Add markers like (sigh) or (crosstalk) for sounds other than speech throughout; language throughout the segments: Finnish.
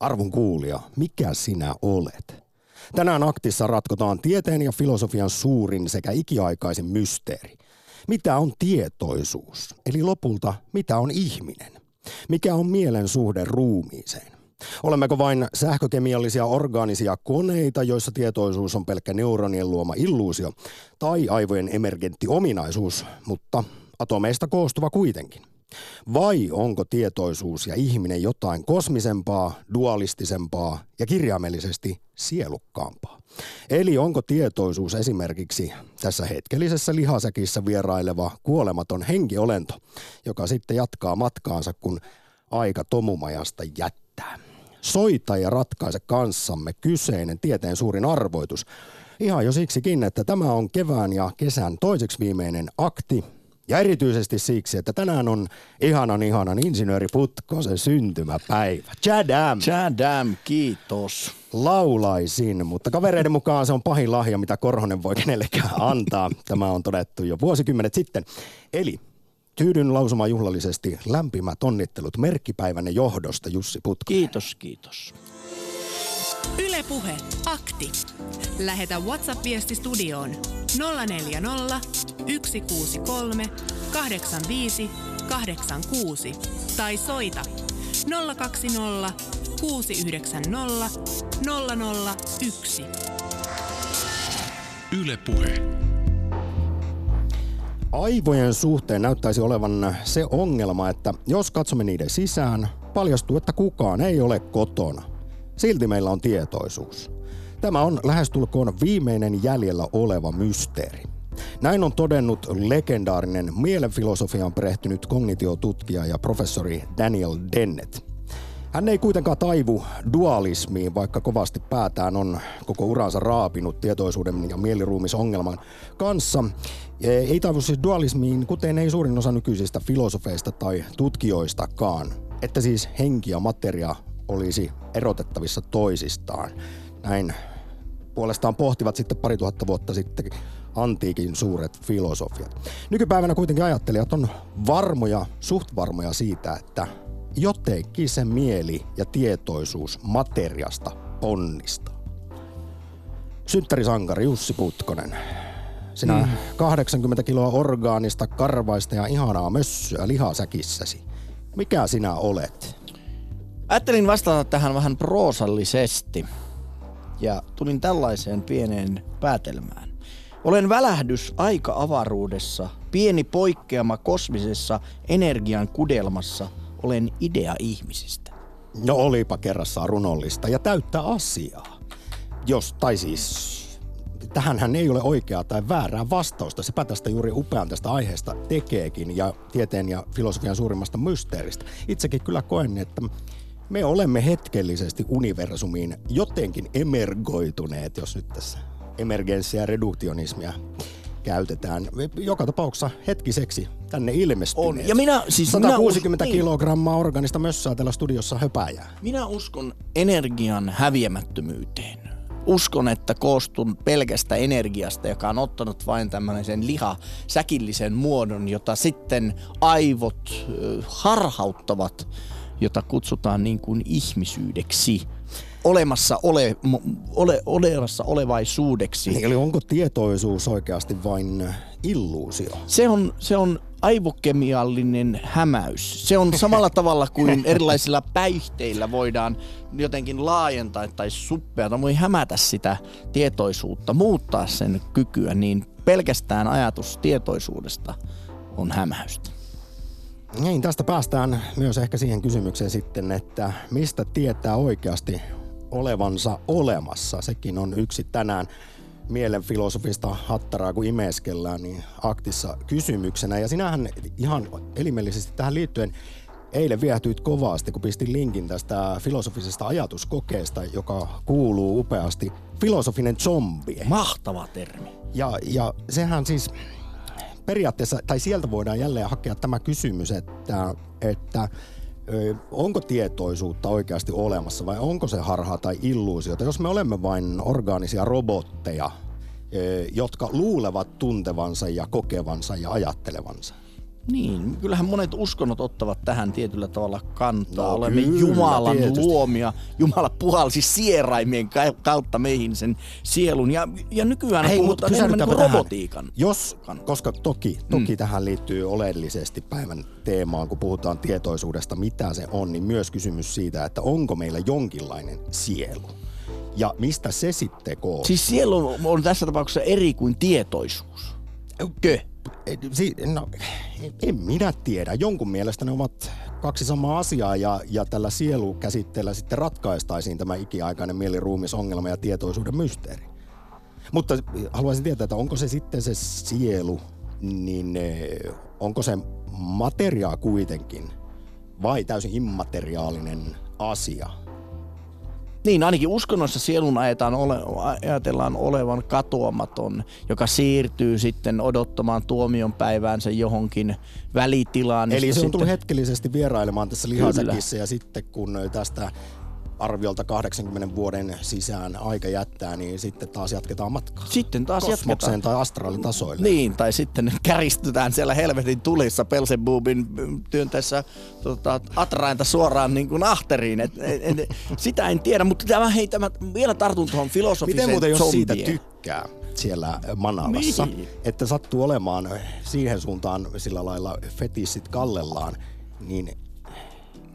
Arvon kuulija, mikä sinä olet? Tänään aktissa ratkotaan tieteen ja filosofian suurin sekä ikiaikaisin mysteeri. Mitä on tietoisuus? Eli lopulta, mitä on ihminen? Mikä on mielen suhde ruumiiseen? Olemmeko vain sähkökemiallisia orgaanisia koneita, joissa tietoisuus on pelkkä neuronien luoma illuusio, tai aivojen emergentti ominaisuus, mutta atomeista koostuva kuitenkin? Vai onko tietoisuus ja ihminen jotain kosmisempaa, dualistisempaa ja kirjaimellisesti sielukkaampaa? Eli onko tietoisuus esimerkiksi tässä hetkellisessä lihasäkissä vieraileva kuolematon henkiolento, joka sitten jatkaa matkaansa, kun aika tomumajasta jättää? Soita ja ratkaise kanssamme kyseinen tieteen suurin arvoitus. Ihan jo siksikin, että tämä on kevään ja kesän toiseksi viimeinen akti, ja erityisesti siksi, että tänään on ihanan ihanan insinööri Putkosen syntymäpäivä. Chadam! Chadam, kiitos. Laulaisin, mutta kavereiden mukaan se on pahin lahja, mitä Korhonen voi kenellekään antaa. Tämä on todettu jo vuosikymmenet sitten. Eli tyydyn lausumaan juhlallisesti lämpimät onnittelut merkkipäivänne johdosta, Jussi Putkonen. Kiitos, kiitos. Ylepuhe akti. Lähetä WhatsApp-viesti studioon 040 163 85 86 tai soita 020 690 001. Ylepuhe. Aivojen suhteen näyttäisi olevan se ongelma, että jos katsomme niiden sisään, paljastuu, että kukaan ei ole kotona. Silti meillä on tietoisuus. Tämä on lähestulkoon viimeinen jäljellä oleva mysteeri. Näin on todennut legendaarinen mielenfilosofian perehtynyt kognitiotutkija ja professori Daniel Dennett. Hän ei kuitenkaan taivu dualismiin, vaikka kovasti päätään on koko uransa raapinut tietoisuuden ja mieliruumisongelman kanssa. Ei taivu siis dualismiin, kuten ei suurin osa nykyisistä filosofeista tai tutkijoistakaan. Että siis henki ja materia olisi erotettavissa toisistaan. Näin puolestaan pohtivat sitten pari tuhatta vuotta sitten antiikin suuret filosofiat. Nykypäivänä kuitenkin ajattelijat on varmoja, suht varmoja siitä, että jotenkin se mieli ja tietoisuus materiasta ponnistaa. Synttärisankari Jussi Putkonen. Sinä mm. 80 kiloa orgaanista, karvaista ja ihanaa mössöä lihasäkissäsi. Mikä sinä olet? Ajattelin vastata tähän vähän proosallisesti ja tulin tällaiseen pieneen päätelmään. Olen välähdys aika-avaruudessa, pieni poikkeama kosmisessa energian kudelmassa. Olen idea ihmisistä. No olipa kerrassaan runollista ja täyttä asiaa. Jos, tai siis tähänhän ei ole oikeaa tai väärää vastausta. Sepä tästä juuri upean tästä aiheesta tekeekin ja tieteen ja filosofian suurimmasta mysteeristä. Itsekin kyllä koen, että me olemme hetkellisesti universumiin jotenkin emergoituneet, jos nyt tässä emergenssiä ja reduktionismia käytetään. Joka tapauksessa hetkiseksi tänne ilmestyneet. On. Ja minä, siis 160 minä us- kilogrammaa organista mössää täällä studiossa höpäjää. Minä uskon energian häviämättömyyteen. Uskon, että koostun pelkästä energiasta, joka on ottanut vain tämmöisen liha säkillisen muodon, jota sitten aivot harhauttavat jota kutsutaan niin kuin ihmisyydeksi olemassa, ole, ole, olemassa olevaisuudeksi. Niin, eli onko tietoisuus oikeasti vain illuusio? Se on, se on aivokemiallinen hämäys. Se on samalla (laughs) tavalla kuin erilaisilla päihteillä voidaan jotenkin laajentaa tai suppeata, voi hämätä sitä tietoisuutta, muuttaa sen kykyä, niin pelkästään ajatus tietoisuudesta on hämäystä. Niin, tästä päästään myös ehkä siihen kysymykseen sitten, että mistä tietää oikeasti olevansa olemassa. Sekin on yksi tänään mielenfilosofista hattaraa, kun imeskellään, niin aktissa kysymyksenä. Ja sinähän ihan elimellisesti tähän liittyen eilen viehtyit kovasti, kun pistin linkin tästä filosofisesta ajatuskokeesta, joka kuuluu upeasti filosofinen zombi. Mahtava termi. Ja, ja sehän siis periaatteessa, tai sieltä voidaan jälleen hakea tämä kysymys, että, että onko tietoisuutta oikeasti olemassa vai onko se harhaa tai illuusiota, jos me olemme vain orgaanisia robotteja, jotka luulevat tuntevansa ja kokevansa ja ajattelevansa? Niin, kyllähän monet uskonnot ottavat tähän tietyllä tavalla kantaa. No Olemme kyllä, Jumalan tietysti. luomia. Jumala puhalsi sieraimien ka- kautta meihin sen sielun. Ja, ja nykyään Hei, mutta puhutaan enemmän niin robotiikan. Jos, koska toki, toki mm. tähän liittyy oleellisesti päivän teemaan, kun puhutaan tietoisuudesta, mitä se on, niin myös kysymys siitä, että onko meillä jonkinlainen sielu. Ja mistä se sitten koostuu? Siis sielu on tässä tapauksessa eri kuin tietoisuus. Kö? Si- no, en minä tiedä. Jonkun mielestä ne ovat kaksi samaa asiaa ja, ja tällä sielukäsitteellä sitten ratkaistaisiin tämä ikiaikainen mieliruumisongelma ja tietoisuuden mysteeri. Mutta haluaisin tietää, että onko se sitten se sielu, niin eh, onko se materia kuitenkin vai täysin immateriaalinen asia? Niin, ainakin uskonnossa sielun ajetaan ole, ajatellaan olevan katoamaton, joka siirtyy sitten odottamaan tuomion päiväänsä johonkin välitilaan. Eli se on tullut sitten- hetkellisesti vierailemaan tässä lihasäkissä ja sitten kun tästä arviolta 80 vuoden sisään aika jättää, niin sitten taas jatketaan matkaa. Sitten taas Kosmokseen jatketaan. tai astraalitasoille. Niin, tai sitten (laughs) käristytään siellä helvetin tulissa Pelzebubin työntäessä tota, atrainta suoraan niin kuin ahteriin. Et, et, et, sitä en tiedä, mutta tämä, hei, tämä, vielä tartun tuohon filosofiseen Miten muuten, jos siitä zombien. tykkää siellä Manalassa, Niin. että sattuu olemaan siihen suuntaan sillä lailla fetissit kallellaan, niin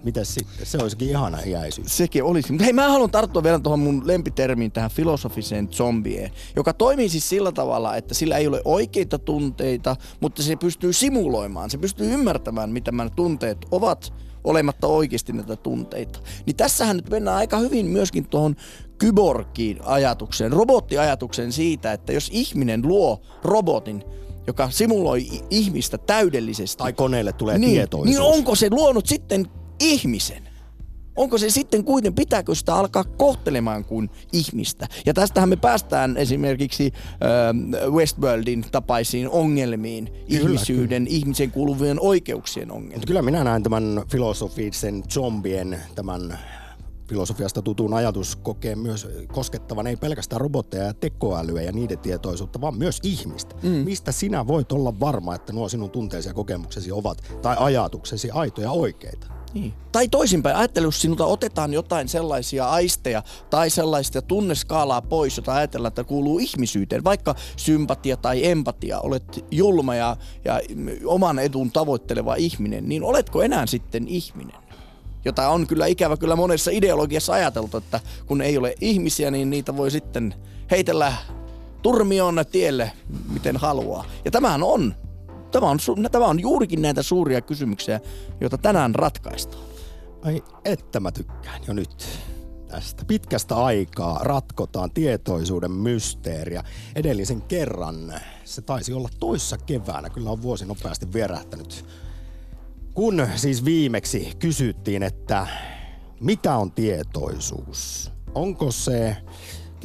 miten sitten? Se olisikin ihana iäisyys. Sekin olisi. Mutta hei, mä haluan tarttua vielä tuohon mun lempitermiin, tähän filosofiseen zombieen, joka toimii siis sillä tavalla, että sillä ei ole oikeita tunteita, mutta se pystyy simuloimaan, se pystyy ymmärtämään, mitä nämä tunteet ovat, olematta oikeasti näitä tunteita. Niin tässähän nyt mennään aika hyvin myöskin tuohon kyborgiin ajatukseen, robottiajatukseen siitä, että jos ihminen luo robotin, joka simuloi ihmistä täydellisesti, Tai koneelle tulee niin, tietoisuus. niin onko se luonut sitten ihmisen? Onko se sitten kuiten, pitääkö sitä alkaa kohtelemaan kuin ihmistä? Ja tästähän me päästään esimerkiksi äh, Westworldin tapaisiin ongelmiin, ihmisyyden, ihmisen kuuluvien oikeuksien ongelmiin. Mutta kyllä minä näen tämän filosofisen zombien, tämän filosofiasta tutun ajatuskokeen myös koskettavan ei pelkästään robotteja ja tekoälyä ja niiden tietoisuutta, vaan myös ihmistä. Mm. Mistä sinä voit olla varma, että nuo sinun tunteesi ja kokemuksesi ovat, tai ajatuksesi aitoja oikeita? Niin. Tai toisinpäin, ajattele, jos sinulta otetaan jotain sellaisia aisteja tai sellaista tunneskaalaa pois, jota ajatellaan, että kuuluu ihmisyyteen, vaikka sympatia tai empatia, olet julma ja, ja oman edun tavoitteleva ihminen, niin oletko enää sitten ihminen? Jota on kyllä ikävä kyllä monessa ideologiassa ajateltu, että kun ei ole ihmisiä, niin niitä voi sitten heitellä turmioon tielle, miten haluaa. Ja tämähän on, tämä on, tämä on juurikin näitä suuria kysymyksiä, joita tänään ratkaistaan. Ai, että mä tykkään jo nyt tästä. Pitkästä aikaa ratkotaan tietoisuuden mysteeriä. Edellisen kerran, se taisi olla toissa keväänä, kyllä on vuosi nopeasti vierähtänyt. Kun siis viimeksi kysyttiin, että mitä on tietoisuus? Onko se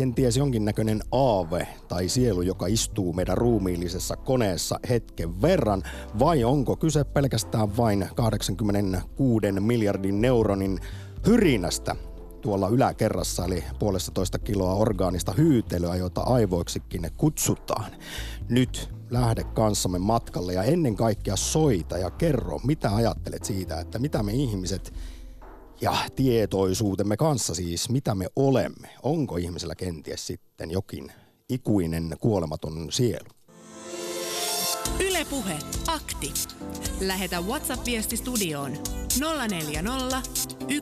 kenties jonkinnäköinen aave tai sielu, joka istuu meidän ruumiillisessa koneessa hetken verran, vai onko kyse pelkästään vain 86 miljardin neuronin hyrinästä tuolla yläkerrassa, eli puolesta toista kiloa orgaanista hyytelyä, jota aivoiksikin kutsutaan. Nyt lähde kanssamme matkalle ja ennen kaikkea soita ja kerro, mitä ajattelet siitä, että mitä me ihmiset ja tietoisuutemme kanssa siis, mitä me olemme. Onko ihmisellä kenties sitten jokin ikuinen kuolematon sielu? Ylepuhe akti. Lähetä WhatsApp-viesti studioon 040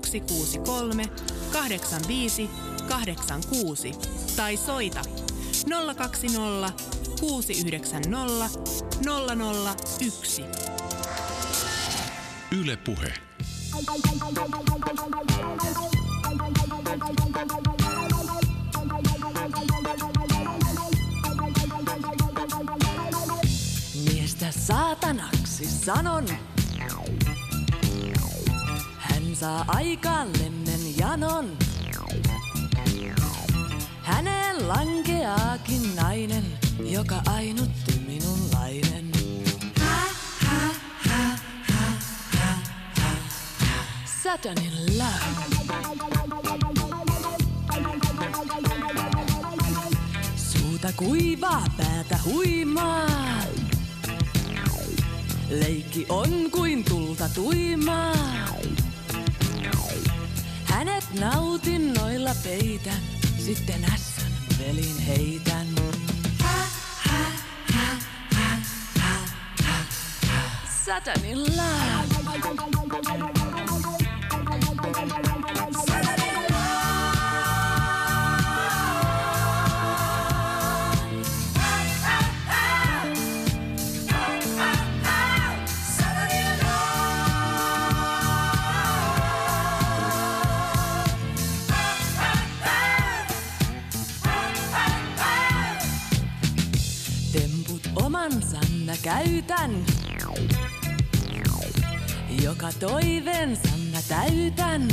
163 85 86 tai soita 020 690 001. Yle Puhe. Miestä saatanaksi sanon. Hän saa aikaan lemmen janon. Häneen lankeaakin nainen, joka ainutti minunlainen. Satanin love. Suuta kuivaa, päätä huimaa. Leikki on kuin tulta tuimaa. Hänet nautinnoilla peitän, sitten ässän velin heitän. Satanilla. Temput käytän. Joka toiveensa mä täytän.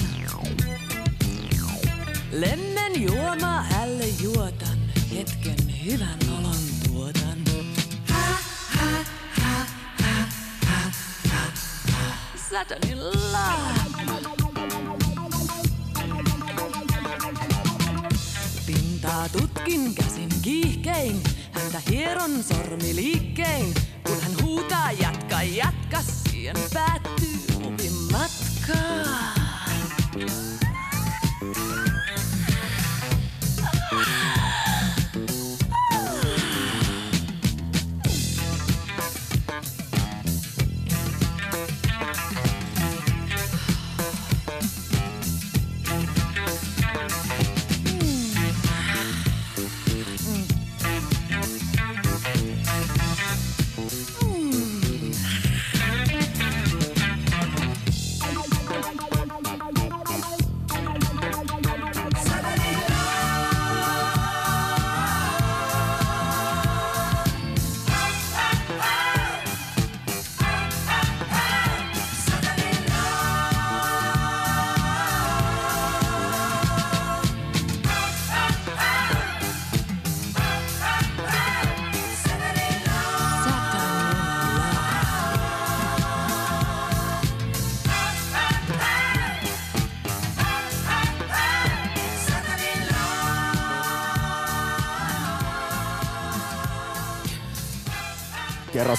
Lemmen juoma hälle juotan, hetken hyvän olon tuotan. Satanilla. Pintaa tutkin käsin kiihkein, häntä hieron sormi liikkein. Kun hän huutaa jatka, jatka, siihen päättyy opin matkaa.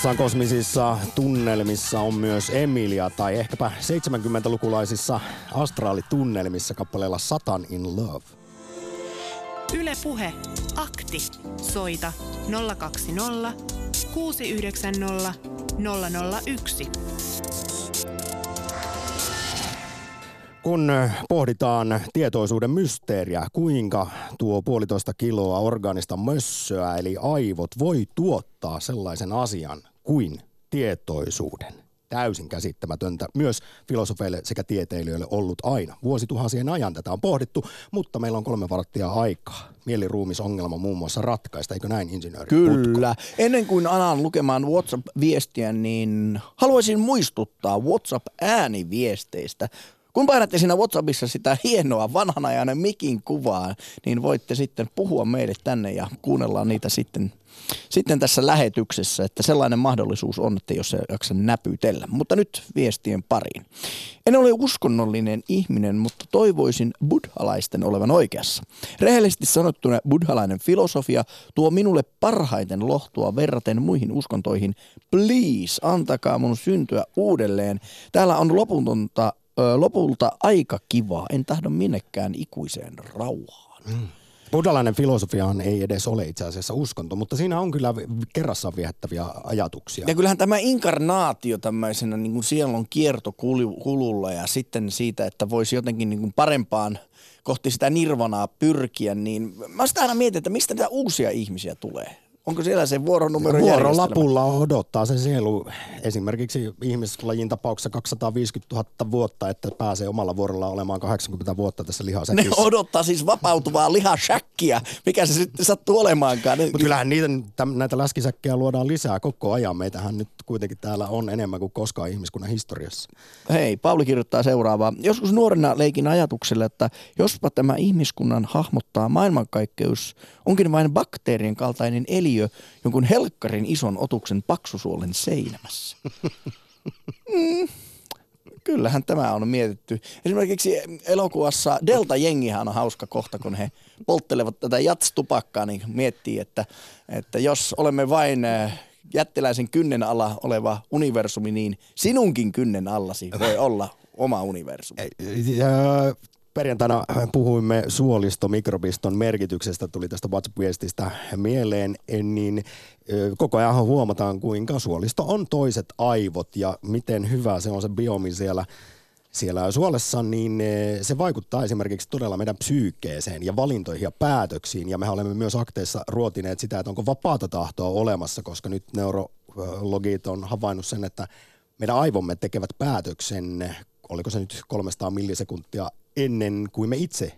Kerrassaan kosmisissa tunnelmissa on myös Emilia, tai ehkäpä 70-lukulaisissa astraalitunnelmissa kappaleella Satan in Love. Yle Puhe. Akti. Soita 020 690 001. Kun pohditaan tietoisuuden mysteeriä, kuinka tuo puolitoista kiloa organista mössöä eli aivot voi tuottaa sellaisen asian kuin tietoisuuden. Täysin käsittämätöntä myös filosofeille sekä tieteilijöille ollut aina. Vuosituhansien ajan tätä on pohdittu, mutta meillä on kolme varttia aikaa. Mieliruumisongelma muun muassa ratkaista, eikö näin insinööri? Kyllä. Ennen kuin alan lukemaan WhatsApp-viestiä, niin haluaisin muistuttaa WhatsApp-ääniviesteistä. Kun painatte siinä WhatsAppissa sitä hienoa vanhanajainen mikin kuvaa, niin voitte sitten puhua meille tänne ja kuunnellaan niitä sitten, sitten tässä lähetyksessä, että sellainen mahdollisuus on, että jos se jaksa näpytellä. Mutta nyt viestien pariin. En ole uskonnollinen ihminen, mutta toivoisin buddhalaisten olevan oikeassa. Rehellisesti sanottuna buddhalainen filosofia tuo minulle parhaiten lohtua verraten muihin uskontoihin. Please, antakaa mun syntyä uudelleen. Täällä on loputonta lopulta aika kivaa. En tahdo minnekään ikuiseen rauhaan. Mm. Buddhalainen filosofiahan ei edes ole itse asiassa uskonto, mutta siinä on kyllä kerrassaan viehättäviä ajatuksia. Ja kyllähän tämä inkarnaatio tämmöisenä niin kuin sielun kiertokululla ja sitten siitä, että voisi jotenkin niin kuin parempaan kohti sitä nirvanaa pyrkiä, niin mä sitä aina mietin, että mistä niitä uusia ihmisiä tulee. Onko siellä se vuoronumero Vuorolapulla odottaa se sielu esimerkiksi ihmislajin tapauksessa 250 000 vuotta, että pääsee omalla vuorolla olemaan 80 vuotta tässä lihasäkissä. Ne odottaa siis vapautuvaa lihasäkkiä, mikä se sitten sattuu olemaankaan. Mutta kyllähän niitä, täm, näitä läskisäkkejä luodaan lisää koko ajan. Meitähän nyt kuitenkin täällä on enemmän kuin koskaan ihmiskunnan historiassa. Hei, Pauli kirjoittaa seuraavaa. Joskus nuorena leikin ajatuksella, että jospa tämä ihmiskunnan hahmottaa maailmankaikkeus onkin vain bakteerien kaltainen eliö jonkun helkkarin ison otuksen paksusuolen seinämässä. Mm. Kyllähän tämä on mietitty. Esimerkiksi elokuvassa Delta-jengihän on hauska kohta, kun he polttelevat tätä jatstupakkaa, niin miettii, että, että jos olemme vain jättiläisen kynnen alla oleva universumi, niin sinunkin kynnen allasi voi olla oma universumi. Ja perjantaina puhuimme suolistomikrobiston merkityksestä, tuli tästä WhatsApp-viestistä mieleen, niin koko ajan huomataan, kuinka suolisto on toiset aivot ja miten hyvä se on se biomi siellä siellä suolessa, niin se vaikuttaa esimerkiksi todella meidän psyykkeeseen ja valintoihin ja päätöksiin. Ja me olemme myös akteissa ruotineet sitä, että onko vapaata tahtoa olemassa, koska nyt neurologit on havainnut sen, että meidän aivomme tekevät päätöksen, oliko se nyt 300 millisekuntia ennen kuin me itse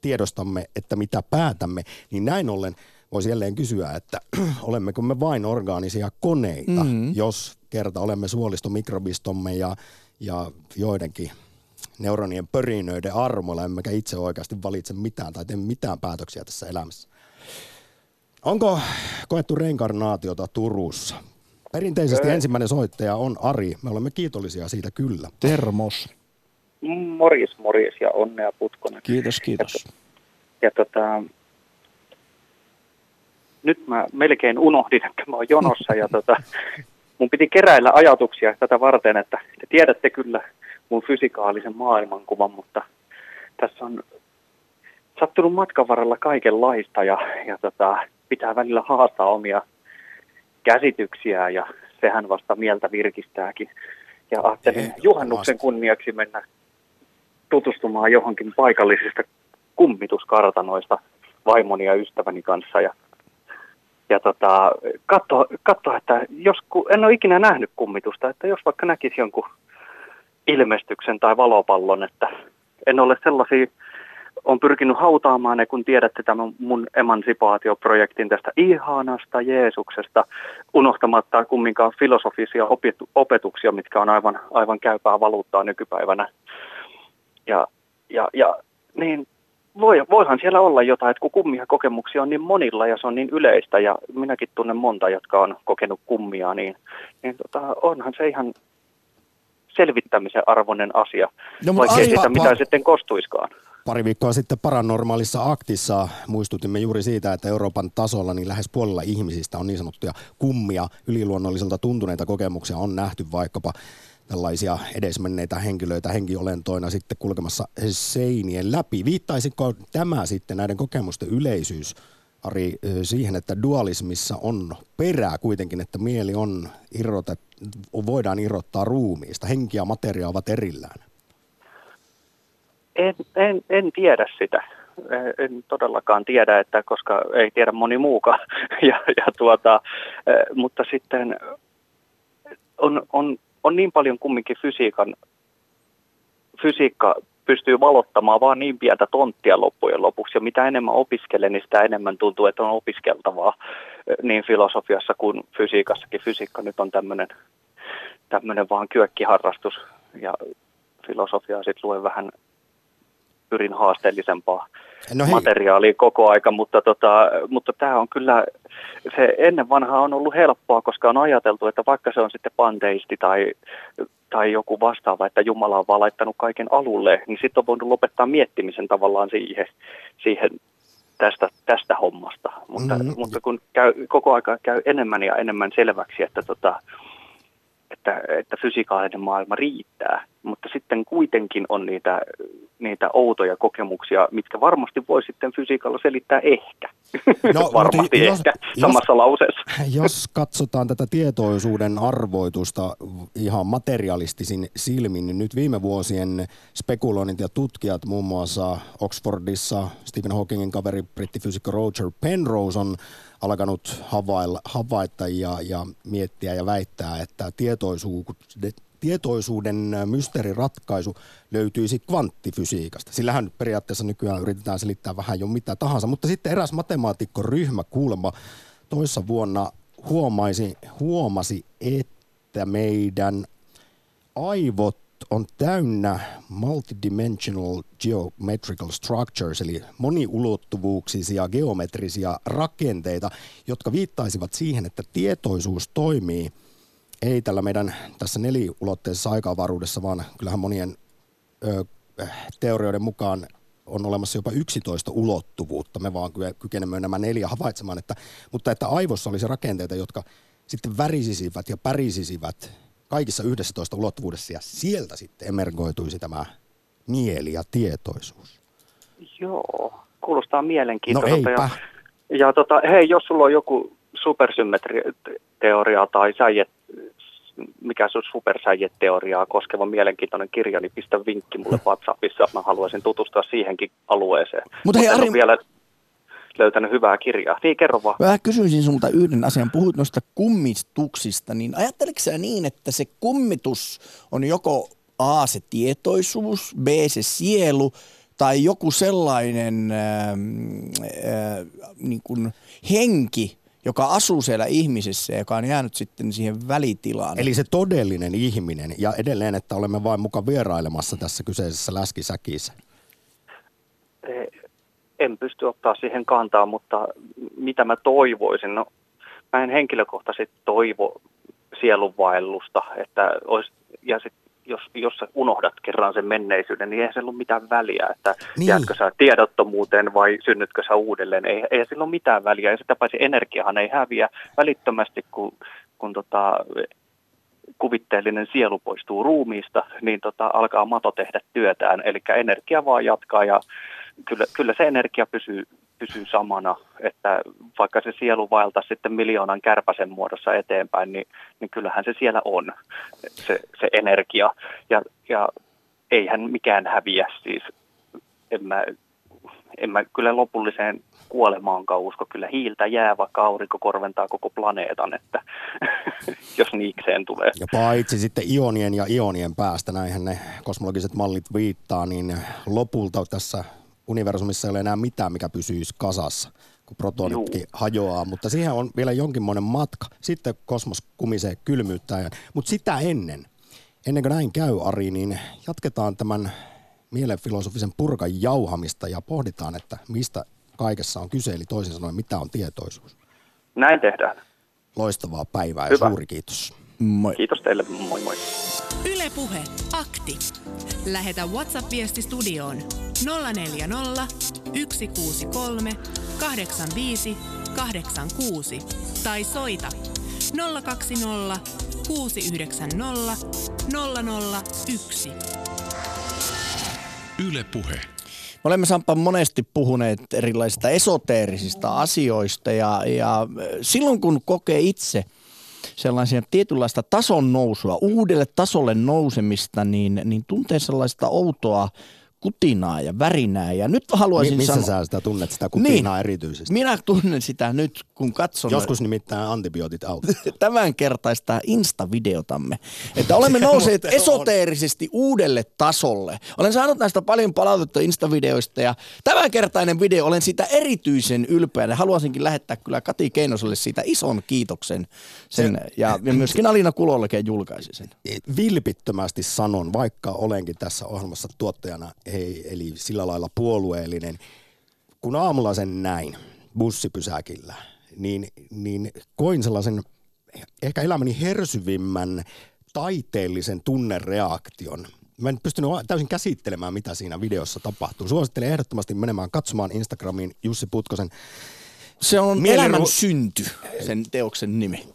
tiedostamme, että mitä päätämme, niin näin ollen voisi jälleen kysyä, että (clears throat) olemmeko me vain orgaanisia koneita, mm-hmm. jos kerta olemme suolistomikrobistomme ja, ja joidenkin neuronien pörinöiden armoilla, emmekä itse oikeasti valitse mitään tai tee mitään päätöksiä tässä elämässä. Onko koettu reinkarnaatiota Turussa? Perinteisesti Ei. ensimmäinen soittaja on Ari. Me olemme kiitollisia siitä kyllä. Termos. Morjes, morjes ja onnea Putkonen. Kiitos, kiitos. Ja, ja tota, nyt mä melkein unohdin, että mä oon jonossa ja tota, (laughs) mun piti keräillä ajatuksia tätä varten, että te tiedätte kyllä mun fysikaalisen maailmankuvan, mutta tässä on sattunut matkan varrella kaikenlaista ja, ja tota, pitää välillä haastaa omia käsityksiä ja sehän vasta mieltä virkistääkin. Ja ajattelin juhannuksen kunniaksi mennä tutustumaan johonkin paikallisista kummituskartanoista vaimoni ja ystäväni kanssa ja, ja tota, katso, katso, että jos, en ole ikinä nähnyt kummitusta, että jos vaikka näkisi jonkun ilmestyksen tai valopallon, että en ole sellaisia, on pyrkinyt hautaamaan ne, kun tiedätte tämän mun emansipaatioprojektin tästä ihanasta Jeesuksesta, unohtamatta kumminkaan filosofisia opetuksia, mitkä on aivan, aivan käypää valuuttaa nykypäivänä. Ja, ja, ja niin voi, voihan siellä olla jotain, että kun kummia kokemuksia on niin monilla ja se on niin yleistä ja minäkin tunnen monta, jotka on kokenut kummia, niin, niin tota, onhan se ihan selvittämisen arvoinen asia, no, vaikka ei sitä mitä sitten kostuiskaan. Pari viikkoa sitten paranormaalissa aktissa muistutimme juuri siitä, että Euroopan tasolla niin lähes puolella ihmisistä on niin sanottuja kummia, yliluonnolliselta tuntuneita kokemuksia on nähty vaikkapa tällaisia edesmenneitä henkilöitä henkiolentoina sitten kulkemassa seinien läpi. Viittaisiko tämä sitten näiden kokemusten yleisyys, Ari, siihen, että dualismissa on perää kuitenkin, että mieli on irrotet, voidaan irrottaa ruumiista, henki ja materia ovat erillään? En, en, en tiedä sitä. En todellakaan tiedä, että koska ei tiedä moni muukaan. (laughs) Ja, ja tuota, mutta sitten on, on on niin paljon kumminkin fysiikan, fysiikka pystyy valottamaan vaan niin pientä tonttia loppujen lopuksi. Ja mitä enemmän opiskelee, niin sitä enemmän tuntuu, että on opiskeltavaa niin filosofiassa kuin fysiikassakin. Fysiikka nyt on tämmöinen tämmöinen vaan kyökkiharrastus ja filosofiaa sitten luen vähän pyrin haasteellisempaa no materiaalia koko aika, mutta, tota, mutta tämä on kyllä, se ennen vanhaa on ollut helppoa, koska on ajateltu, että vaikka se on sitten panteisti tai, tai joku vastaava, että Jumala on vaan laittanut kaiken alulle, niin sitten on voinut lopettaa miettimisen tavallaan siihen, siihen tästä, tästä hommasta. Mutta, mm-hmm. mutta kun käy, koko aika käy enemmän ja enemmän selväksi, että tota, että, että fysikaalinen maailma riittää, mutta sitten kuitenkin on niitä, niitä outoja kokemuksia, mitkä varmasti voi sitten fysiikalla selittää ehkä. No, (laughs) varmasti jos, ehkä jos, samassa lauseessa. (laughs) Jos katsotaan tätä tietoisuuden arvoitusta ihan materialistisin silmin, niin nyt viime vuosien spekuloinnit ja tutkijat, muun muassa Oxfordissa Stephen Hawkingin kaveri brittifysikko Roger Penrose on alkanut havailla, havaita ja, ja miettiä ja väittää, että tietoisuuden, tietoisuuden mysteeriratkaisu löytyisi kvanttifysiikasta. Sillähän periaatteessa nykyään yritetään selittää vähän jo mitä tahansa, mutta sitten eräs matemaatikkoryhmä kuulemma toissa vuonna huomaisi, huomasi, että meidän aivot on täynnä multidimensional geometrical structures, eli moniulottuvuuksisia geometrisia rakenteita, jotka viittaisivat siihen, että tietoisuus toimii ei tällä meidän tässä neliulotteisessa aikaavaruudessa, vaan kyllähän monien ö, teorioiden mukaan on olemassa jopa 11 ulottuvuutta. Me vaan kykenemme nämä neljä havaitsemaan, että, mutta että aivossa olisi rakenteita, jotka sitten värisisivät ja pärisisivät kaikissa 11 ulottuvuudessa ja sieltä sitten emergoituisi tämä mieli ja tietoisuus. Joo, kuulostaa mielenkiintoiselta. No eipä. Ja, ja tota, hei, jos sulla on joku supersymmetriteoria tai säijet, mikä se on supersäijeteoriaa koskeva mielenkiintoinen kirja, niin pistä vinkki mulle WhatsAppissa. Mä haluaisin tutustua siihenkin alueeseen. Mutta hei, Ari- vielä löytänyt hyvää kirjaa. Niin, kerro vaan. Mä kysyisin sulta yhden asian. Puhuit noista kummituksista, niin ajatteliko sä niin, että se kummitus on joko A, se tietoisuus, B, se sielu, tai joku sellainen äh, äh, niin kuin henki, joka asuu siellä ihmisessä ja joka on jäänyt sitten siihen välitilaan. Eli se todellinen ihminen ja edelleen, että olemme vain mukaan vierailemassa tässä kyseisessä läskisäkissä. Eh, En pysty ottaa siihen kantaa, mutta mitä mä toivoisin? No, mä en henkilökohtaisesti toivo sielunvaellusta, että olisi, ja sit, jos, jos sä unohdat kerran sen menneisyyden, niin eihän sillä ole mitään väliä, että Niin. jäätkö sä tiedottomuuteen vai synnytkö sä uudelleen. Ei, ei sillä ole mitään väliä, ja sitä paitsi energiahan ei häviä välittömästi, kun, kun tota, kuvitteellinen sielu poistuu ruumiista, niin tota, alkaa mato tehdä työtään. Eli energia vaan jatkaa ja kyllä, kyllä se energia pysyy, pysyy samana, että vaikka se sielu vaeltaa sitten miljoonan kärpäsen muodossa eteenpäin, niin, niin kyllähän se siellä on, se, se energia. Ja, ja eihän mikään häviä siis. En mä, en mä kyllä lopulliseen kuolemaankaan usko. Kyllä hiiltä jää, vaikka aurinko korventaa koko planeetan, että (laughs) jos niikseen tulee. Ja paitsi sitten ionien ja ionien päästä, näinhän ne kosmologiset mallit viittaa, niin lopulta tässä universumissa ei ole enää mitään, mikä pysyisi kasassa, kun protonitkin Juu. hajoaa. Mutta siihen on vielä jonkinmoinen matka. Sitten kosmos kumisee kylmyyttä. Mutta sitä ennen, ennen kuin näin käy Ari, niin jatketaan tämän mielenfilosofisen purkan jauhamista ja pohditaan, että mistä kaikessa on kyse, eli toisin sanoen, mitä on tietoisuus. Näin tehdään. Loistavaa päivää ja Hyvä. suuri kiitos. Moi. Kiitos teille, moi moi. Yle Puhe, akti. Lähetä WhatsApp-viesti studioon 040 163 85 86 tai soita 020 690 001. Yle Puhe. Me olemme Sampa monesti puhuneet erilaisista esoteerisista asioista ja, ja silloin kun kokee itse sellaisia tietynlaista tason nousua, uudelle tasolle nousemista, niin, niin tuntee sellaista outoa kutinaa ja värinää. Ja nyt haluaisin Mi- missä sanoa... sä sitä tunnet, sitä kutinaa erityisesti? Minä tunnen sitä nyt, kun katson Joskus nimittäin antibiootit auttaa. (laughs) tämänkertaista Insta-videotamme, että olemme (laughs) nousseet esoteerisesti uudelle tasolle. Olen saanut näistä paljon palautetta Insta-videoista ja tämänkertainen video, olen siitä erityisen ylpeä. Ja haluaisinkin lähettää kyllä Kati Keinoselle siitä ison kiitoksen sen, ja, ja myöskin Alina Kulollekin julkaisi sen. Vilpittömästi sanon, vaikka olenkin tässä ohjelmassa tuottajana, ei, eli sillä lailla puolueellinen, kun aamulla sen näin bussipysäkillä, niin, niin koin sellaisen ehkä elämäni hersyvimmän taiteellisen tunnereaktion. Mä en pystynyt täysin käsittelemään, mitä siinä videossa tapahtuu. Suosittelen ehdottomasti menemään katsomaan Instagramiin Jussi Putkosen Se on Elämän synty, sen teoksen nimi.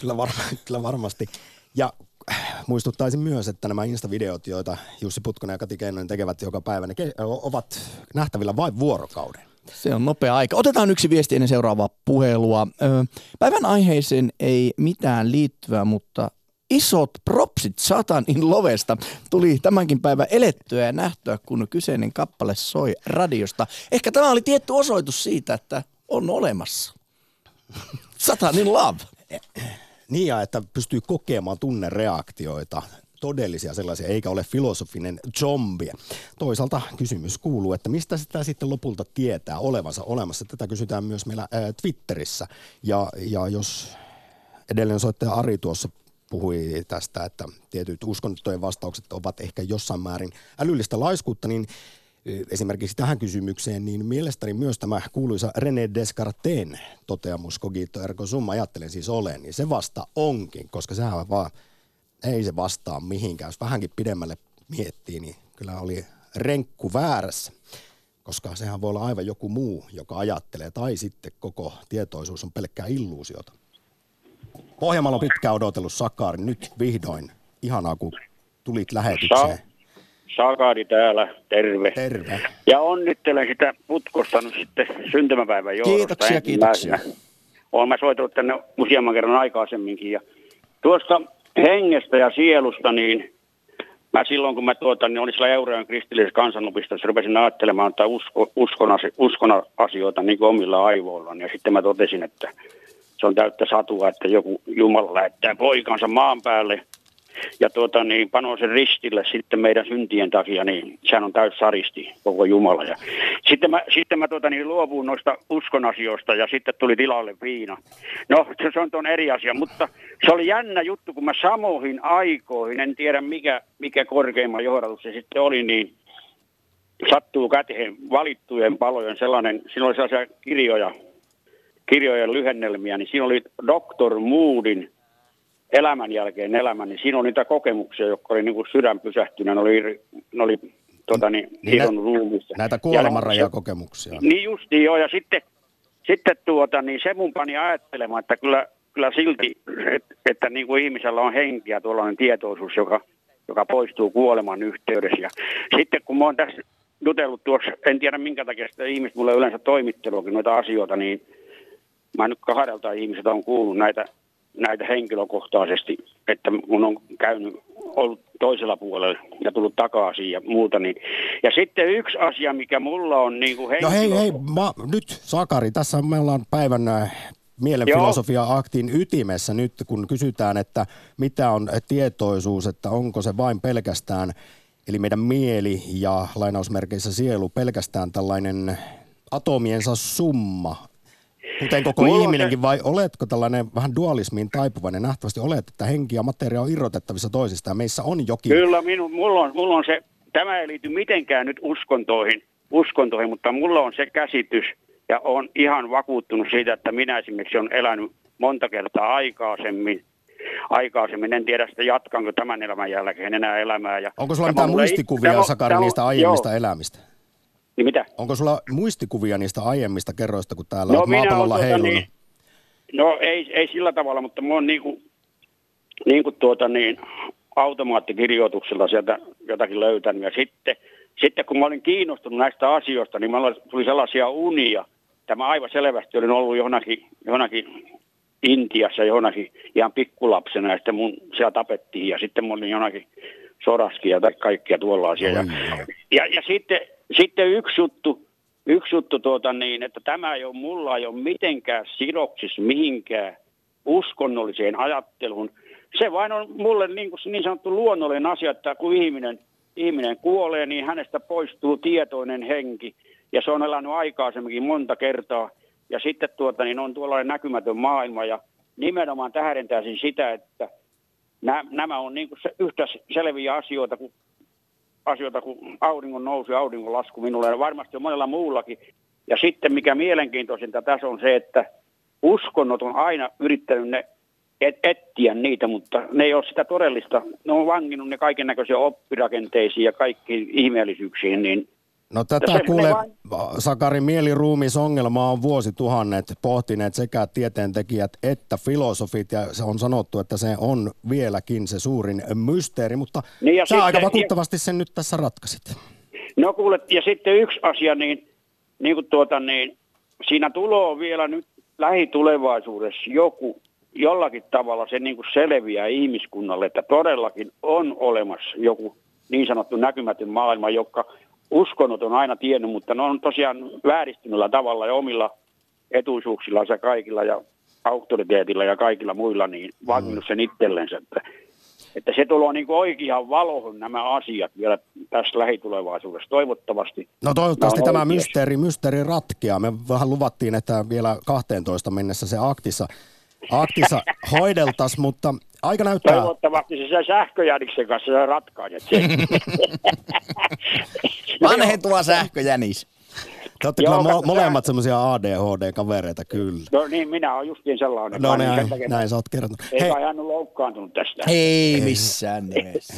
Kyllä, varma, kyllä varmasti. Ja muistuttaisin myös, että nämä Insta-videot, joita Jussi Putkonen ja Kati Keinonen tekevät joka päivä, ne ke- ovat nähtävillä vain vuorokauden. Se on nopea aika. Otetaan yksi viesti ennen seuraavaa puhelua. Päivän aiheeseen ei mitään liittyvää, mutta isot propsit Satanin lovesta tuli tämänkin päivän elettyä ja nähtyä, kun kyseinen kappale soi radiosta. Ehkä tämä oli tietty osoitus siitä, että on olemassa. Satanin love. Niin ja että pystyy kokemaan tunnereaktioita, todellisia sellaisia, eikä ole filosofinen zombie. Toisaalta kysymys kuuluu, että mistä sitä sitten lopulta tietää olevansa olemassa. Tätä kysytään myös meillä ää, Twitterissä. Ja, ja jos edellinen soittaja Ari tuossa puhui tästä, että tietyt uskonnottojen vastaukset ovat ehkä jossain määrin älyllistä laiskuutta, niin esimerkiksi tähän kysymykseen, niin mielestäni myös tämä kuuluisa René Descartesin toteamus cogito ergo sum, ajattelen siis olen, niin se vasta onkin, koska sehän vaan, ei se vastaa mihinkään. Jos vähänkin pidemmälle miettii, niin kyllä oli renkku väärässä, koska sehän voi olla aivan joku muu, joka ajattelee, tai sitten koko tietoisuus on pelkkää illuusiota. Pohjanmaalla on pitkään odotellut Sakari. Nyt vihdoin. Ihanaa, kun tulit lähetykseen. Sa- Sakari täällä, terve. Terve. Ja onnittelen sitä putkosta nyt sitten syntymäpäivän johdosta. Kiitoksia, kiitoksia. Olen mä soitellut tänne useamman kerran aikaisemminkin. Ja tuosta hengestä ja sielusta, niin mä silloin kun mä tuota, niin olin siellä Eurojen kristillisessä kansanopistossa, rupesin ajattelemaan tai usko, uskon, uskon asioita niin kuin omilla aivoillani. Ja sitten mä totesin, että se on täyttä satua, että joku Jumala lähettää poikansa maan päälle ja tuota, niin panoo sen ristille sitten meidän syntien takia, niin sehän on täys saristi koko Jumala. Ja sitten mä, sitten mä tuota, niin luovuin noista uskon asioista ja sitten tuli tilalle viina. No se, se on tuon eri asia, mutta se oli jännä juttu, kun mä samoihin aikoihin, en tiedä mikä, mikä korkeimman johdatus se sitten oli, niin sattuu käteen valittujen palojen sellainen, siinä oli sellaisia kirjoja, kirjojen lyhennelmiä, niin siinä oli Dr. Moodin elämän jälkeen elämän, niin siinä oli niitä kokemuksia, jotka oli niin kuin sydän pysähtyneen, ne oli, ne oli tota niin, Niin nä- hidon ruumista. Näitä Ja kuolemanrajakokemuksia. Niin justiin joo, ja sitten, sitten tuota, niin se mun pani ajattelemaan, että kyllä, kyllä silti, että, että niin kuin ihmisellä on henki ja tuollainen tietoisuus, joka, joka poistuu kuoleman yhteydessä. Ja sitten kun mä oon tässä jutellut tuossa, en tiedä minkä takia sitä ihmiset mulle yleensä toimitteluakin noita asioita, niin mä nyt kahdelta ihmiseltä on kuullut näitä, näitä henkilökohtaisesti, että mun on käynyt, ollut toisella puolella ja tullut takaisin ja muuta. Niin. Ja sitten yksi asia, mikä mulla on niin kuin No hei, henkilö- hei, ma, nyt Sakari, tässä me ollaan päivän äh, mielenfilosofia-aktin ytimessä nyt, kun kysytään, että mitä on tietoisuus, että onko se vain pelkästään, eli meidän mieli ja lainausmerkeissä sielu, pelkästään tällainen atomiensa summa, kuten koko Mulla ihminenkin, vai oletko tällainen vähän dualismiin taipuvainen? Nähtävästi olet, että henki ja materia on irrotettavissa toisistaan. Meissä on jokin. Kyllä, minu, mulla, on, mulla on se, tämä ei liity mitenkään nyt uskontoihin, uskontoihin, mutta mulla on se käsitys ja on ihan vakuuttunut siitä, että minä esimerkiksi olen elänyt monta kertaa aikaisemmin. Aikaisemmin, en tiedä sitä jatkanko tämän elämän jälkeen enää elämää. Ja Onko sulla mitään muistikuvia, tämä- Sakari, tämä- niistä aiemmista joo, elämistä? Niin mitä? Onko sulla muistikuvia niistä aiemmista kerroista, kun täällä No olet minä maapallolla olen tuota heilunut? niin, no ei, ei sillä tavalla, mutta mä oon niin kuin, niin kuin tuota niin, automaattikirjoituksella sieltä jotakin löytänyt. Ja sitten, sitten kun mä olin kiinnostunut näistä asioista, niin mulla tuli sellaisia unia. Tämä aivan selvästi olin ollut johonkin, johonkin Intiassa johonkin ihan pikkulapsena ja sitten mun siellä tapettiin ja sitten mä olin jonakin sodaskia tai kaikkia tuollaisia. Ja, ja, ja sitten, sitten yksi juttu, yksi juttu tuota niin, että tämä ei ole, mulla ei ole mitenkään sidoksissa mihinkään uskonnolliseen ajatteluun. Se vain on mulle niin, kuin niin sanottu luonnollinen asia, että kun ihminen, ihminen kuolee, niin hänestä poistuu tietoinen henki. Ja se on elänyt aikaisemminkin monta kertaa. Ja sitten tuota, niin on tuollainen näkymätön maailma ja nimenomaan tähdentäisin sitä, että nämä, on niin kuin se, yhtä selviä asioita kuin asioita kuin auringon nousu ja auringon lasku minulle ja varmasti on monella muullakin. Ja sitten mikä mielenkiintoisinta tässä on se, että uskonnot on aina yrittänyt ne et, etsiä niitä, mutta ne ei ole sitä todellista. Ne on vanginnut ne kaiken näköisiä oppirakenteisiin ja kaikkiin ihmeellisyyksiin, niin No tätä kuule, vain- Sakari, mieliruumisongelmaa on vuosituhannet pohtineet sekä tieteentekijät että filosofit, ja se on sanottu, että se on vieläkin se suurin mysteeri, mutta Niin sä sitten- aika vakuuttavasti sen nyt tässä ratkasit. No kuule, ja sitten yksi asia, niin, niin kuin tuota, niin siinä tulee vielä nyt lähitulevaisuudessa joku, jollakin tavalla se niin kuin selviää ihmiskunnalle, että todellakin on olemassa joku niin sanottu näkymätön maailma, joka uskonnot on aina tiennyt, mutta ne on tosiaan vääristyneellä tavalla ja omilla etuisuuksilla ja kaikilla ja auktoriteetilla ja kaikilla muilla niin vanginnut sen itsellensä. Että, että se tulee niin oikeaan valoon nämä asiat vielä tässä lähitulevaisuudessa toivottavasti. No toivottavasti tämä oikeassa. mysteeri, mysteeri ratkeaa. Me vähän luvattiin, että vielä 12 mennessä se aktissa, aktissa (laughs) hoideltas, mutta aika näyttää. Toivottavasti se, se sähköjäniksen kanssa se ratkaisee. sen. (laughs) Vanhentuva sähköjänis. Te olette Joo, kyllä mo- molemmat semmoisia ADHD-kavereita, kyllä. No niin, minä olen justiin sellainen. No sen näin, näin sä oot kertonut. Ei Hei, kai hän ole loukkaantunut tästä. Ei missään nimessä.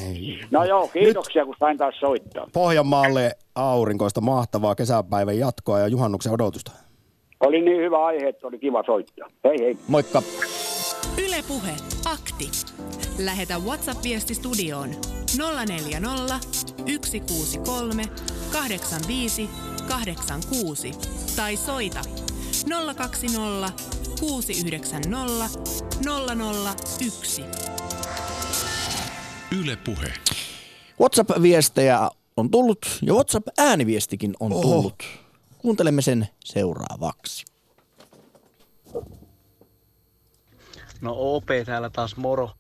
No joo, kiitoksia kun sain taas soittaa. Pohjanmaalle aurinkoista mahtavaa kesäpäivän jatkoa ja juhannuksen odotusta. Oli niin hyvä aihe, että oli kiva soittaa. Hei hei. Moikka. Ylepuhe akti. Lähetä WhatsApp-viesti studioon 040 163 85 86 tai soita 020 690 001. Yle Puhe. WhatsApp-viestejä on tullut ja WhatsApp-ääniviestikin on Oho. tullut. Kuuntelemme sen seuraavaksi. No OP täällä taas moro.